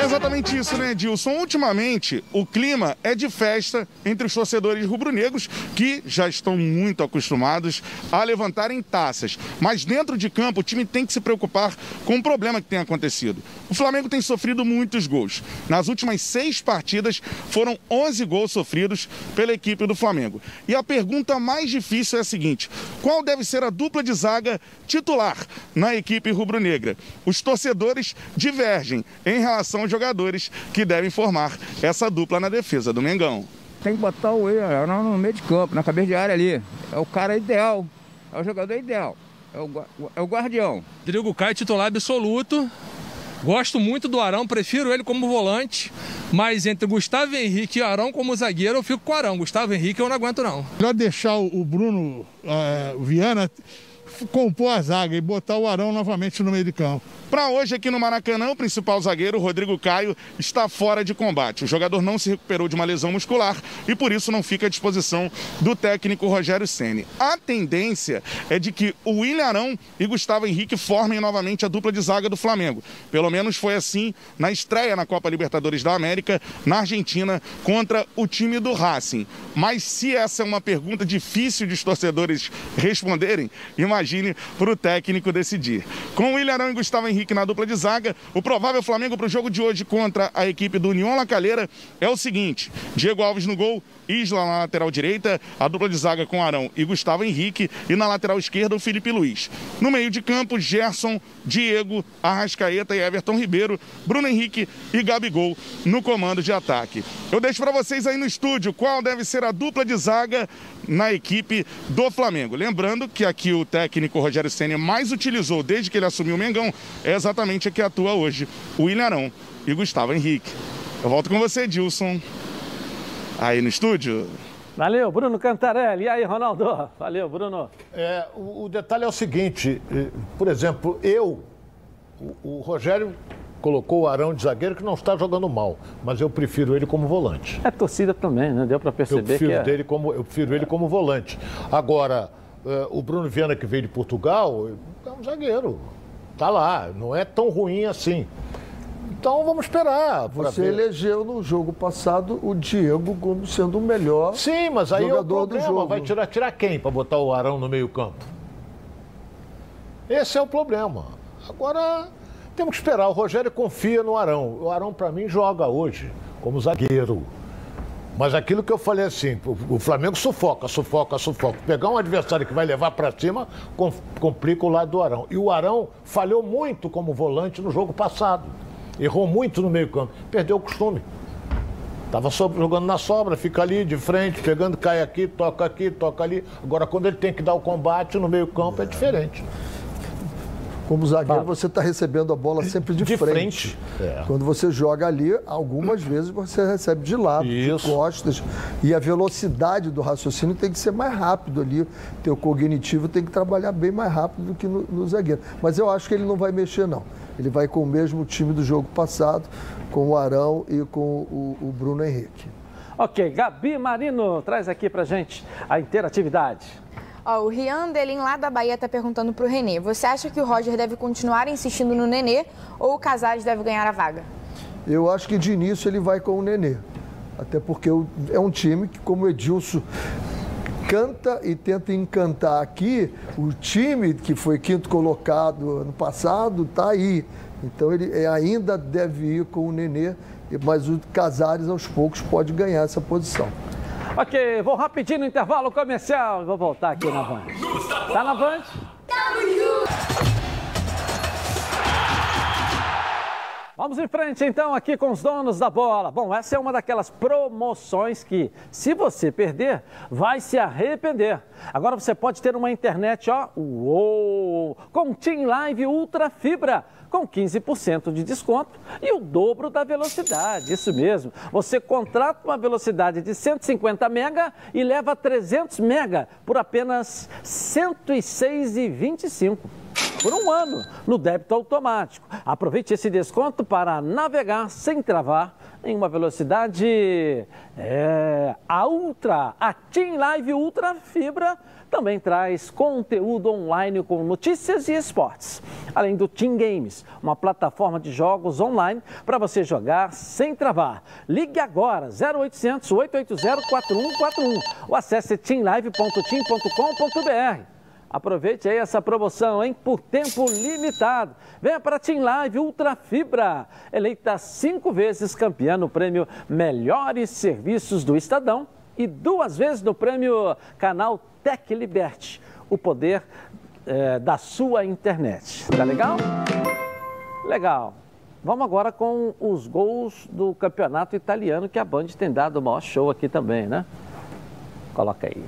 É exatamente isso, né, Dilson? Ultimamente, o clima é de festa entre os torcedores rubro-negros que já estão muito acostumados a levantarem taças. Mas dentro de campo, o time tem que se preocupar com o problema que tem acontecido. O Flamengo tem sofrido muitos gols. Nas últimas seis partidas, foram 11 gols sofridos pela equipe do Flamengo. E a pergunta mais difícil é a seguinte: qual deve ser a dupla de zaga titular na equipe rubro-negra? Os torcedores divergem em relação jogadores que devem formar essa dupla na defesa do Mengão. Tem que botar o William no meio de campo, na cabeça de área ali. É o cara ideal, é o jogador ideal, é o, é o guardião. Rodrigo Caio, titular absoluto. Gosto muito do Arão, prefiro ele como volante, mas entre Gustavo Henrique e Arão como zagueiro, eu fico com o Arão. Gustavo Henrique eu não aguento não. Melhor deixar o Bruno uh, Viana compor a zaga e botar o Arão novamente no meio de campo. Para hoje aqui no Maracanã, o principal zagueiro, Rodrigo Caio, está fora de combate. O jogador não se recuperou de uma lesão muscular e por isso não fica à disposição do técnico Rogério Ceni. A tendência é de que o William Arão e Gustavo Henrique formem novamente a dupla de zaga do Flamengo. Pelo menos foi assim na estreia na Copa Libertadores da América, na Argentina, contra o time do Racing. Mas se essa é uma pergunta difícil de os torcedores responderem, imagine para o técnico decidir. Com o William Arão e Gustavo Henrique na dupla de zaga. O provável Flamengo para o jogo de hoje contra a equipe do União La Calheira é o seguinte: Diego Alves no gol, Isla na lateral direita, a dupla de zaga com Arão e Gustavo Henrique e na lateral esquerda o Felipe Luiz. No meio de campo, Gerson, Diego, Arrascaeta e Everton Ribeiro, Bruno Henrique e Gabigol no comando de ataque. Eu deixo para vocês aí no estúdio qual deve ser a dupla de zaga na equipe do Flamengo. Lembrando que aqui o técnico Rogério Senna mais utilizou desde que ele assumiu o Mengão é exatamente a que atua hoje, o William Arão e Gustavo Henrique. Eu volto com você, Dilson, aí no estúdio. Valeu, Bruno Cantarelli. E aí, Ronaldo? Valeu, Bruno. É, o, o detalhe é o seguinte, eh, por exemplo, eu, o, o Rogério colocou o Arão de zagueiro que não está jogando mal, mas eu prefiro ele como volante. É torcida também, né? Deu para perceber eu prefiro que é... dele como eu prefiro ele como volante. Agora, uh, o Bruno Viana que veio de Portugal é um zagueiro. Tá lá, não é tão ruim assim. Então vamos esperar. Você ver. elegeu no jogo passado o Diego como sendo o melhor Sim, mas aí jogador é o problema. do jogo. Vai tirar, tirar quem para botar o Arão no meio-campo? Esse é o problema. Agora temos que esperar. O Rogério confia no Arão. O Arão, para mim, joga hoje como zagueiro. Mas aquilo que eu falei assim, o Flamengo sufoca, sufoca, sufoca. Pegar um adversário que vai levar para cima, complica o lado do Arão. E o Arão falhou muito como volante no jogo passado. Errou muito no meio-campo. Perdeu o costume. Estava jogando na sobra, fica ali de frente, pegando, cai aqui, toca aqui, toca ali. Agora, quando ele tem que dar o combate no meio-campo, é diferente. Como zagueiro, você está recebendo a bola sempre de, De frente. frente. É. Quando você joga ali, algumas vezes você recebe de lado, de costas. E a velocidade do raciocínio tem que ser mais rápido ali. Teu cognitivo tem que trabalhar bem mais rápido do que no, no zagueiro. Mas eu acho que ele não vai mexer, não. Ele vai com o mesmo time do jogo passado, com o Arão e com o, o Bruno Henrique. Ok, Gabi Marino, traz aqui pra gente a interatividade. O Rian Delin lá da Bahia está perguntando para o Renê. Você acha que o Roger deve continuar insistindo no Nenê ou o Casares deve ganhar a vaga? Eu acho que de início ele vai com o Nenê. Até porque é um time que, como o Edilson canta e tenta encantar aqui, o time que foi quinto colocado ano passado está aí. Então ele ainda deve ir com o Nenê mas o Casares aos poucos pode ganhar essa posição. Ok, vou rapidinho no intervalo comercial. Vou voltar aqui na Band. Tá na Band? Vamos em frente então aqui com os donos da bola. Bom, essa é uma daquelas promoções que, se você perder, vai se arrepender. Agora você pode ter uma internet, ó, uou, com Team Live Ultra Fibra com 15% de desconto e o dobro da velocidade. Isso mesmo. Você contrata uma velocidade de 150 mega e leva 300 mega por apenas R$ 106,25 por um ano no débito automático. Aproveite esse desconto para navegar sem travar em uma velocidade é, a Ultra, a Team Live Ultra Fibra também traz conteúdo online com notícias e esportes, além do Team Games, uma plataforma de jogos online para você jogar sem travar. Ligue agora 0800 880 4141 ou acesse teamlive.team.com.br. Aproveite aí essa promoção, hein? Por tempo limitado. Venha para a Team Live Ultra Fibra, eleita cinco vezes campeã no prêmio Melhores Serviços do Estadão e duas vezes no prêmio Canal Tech Liberty, o poder é, da sua internet. Tá legal? Legal. Vamos agora com os gols do campeonato italiano que a Band tem dado o maior show aqui também, né? Coloca aí.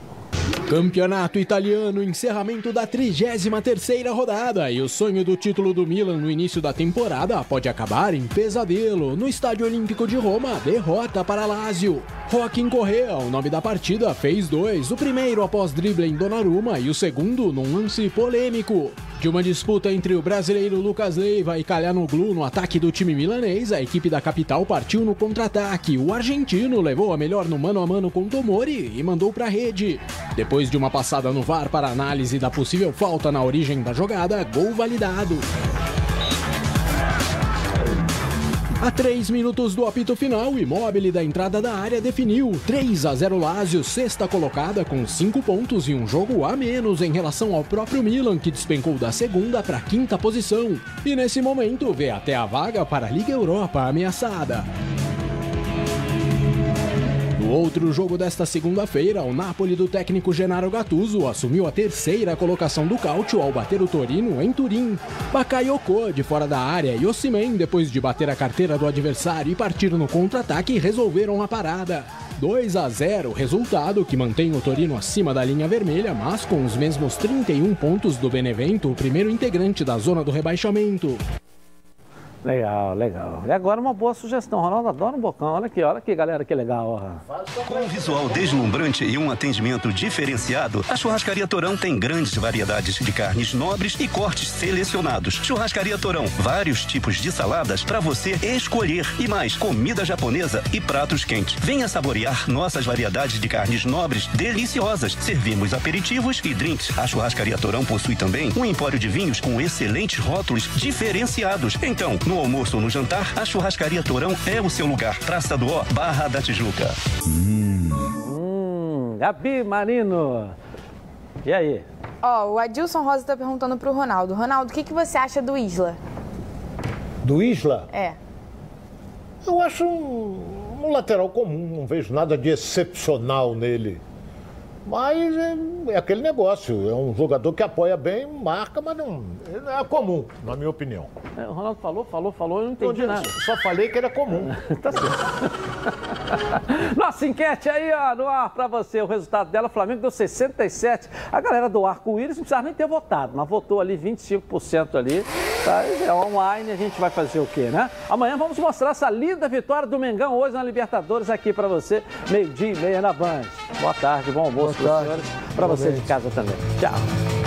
Campeonato Italiano, encerramento da 33ª rodada e o sonho do título do Milan no início da temporada pode acabar em pesadelo. No Estádio Olímpico de Roma, derrota para Lazio. Joaquim Correa, o nome da partida, fez dois, o primeiro após drible em Donnarumma e o segundo num lance polêmico. De uma disputa entre o brasileiro Lucas Leiva e Calhanoglu no ataque do time milanês, a equipe da capital partiu no contra-ataque. O argentino levou a melhor no mano a mano com Tomori e mandou para a rede. Depois de uma passada no VAR para análise da possível falta na origem da jogada, gol validado. A 3 minutos do apito final, Immobile da entrada da área definiu 3 a 0 Lazio, sexta colocada com 5 pontos e um jogo a menos em relação ao próprio Milan, que despencou da segunda para a quinta posição. E nesse momento vê até a vaga para a Liga Europa ameaçada. Outro jogo desta segunda-feira, o Napoli do técnico Gennaro Gattuso assumiu a terceira colocação do Cautio ao bater o Torino em Turim. Bakayoko de fora da área e Osimhen, depois de bater a carteira do adversário e partir no contra-ataque, resolveram a parada. 2 a 0, resultado que mantém o Torino acima da linha vermelha, mas com os mesmos 31 pontos do Benevento, o primeiro integrante da zona do rebaixamento. Legal, legal. E agora uma boa sugestão. Ronaldo adora um bocão. Olha aqui, olha aqui, galera, que legal. Com um visual deslumbrante e um atendimento diferenciado, a Churrascaria Torão tem grandes variedades de carnes nobres e cortes selecionados. Churrascaria Torão, vários tipos de saladas para você escolher e mais comida japonesa e pratos quentes. Venha saborear nossas variedades de carnes nobres deliciosas. Servimos aperitivos e drinks. A Churrascaria Torão possui também um empório de vinhos com excelentes rótulos diferenciados. Então, no almoço ou no jantar, a Churrascaria Torão é o seu lugar. Praça do Ó, Barra da Tijuca. Hum, Gabi Marino. E aí? Ó, o Adilson Rosa tá perguntando pro Ronaldo. Ronaldo, o que, que você acha do Isla? Do Isla? É. Eu acho um, um lateral comum, não vejo nada de excepcional nele. Mas é, é, aquele negócio, é um jogador que apoia bem, marca, mas não é comum, na minha opinião. É, o Ronaldo falou, falou, falou, eu não entendi eu nada. Só falei que era comum. tá certo. Nossa enquete aí, ó, no ar pra você. O resultado dela, o Flamengo deu 67. A galera do Arco-Íris não precisava nem ter votado, mas votou ali 25% ali. Tá? É online, a gente vai fazer o quê, né? Amanhã vamos mostrar essa linda vitória do Mengão hoje na Libertadores aqui pra você, meio-dia e meia na Band. Boa tarde, bom almoço para os senhores, para você de casa também. Tchau.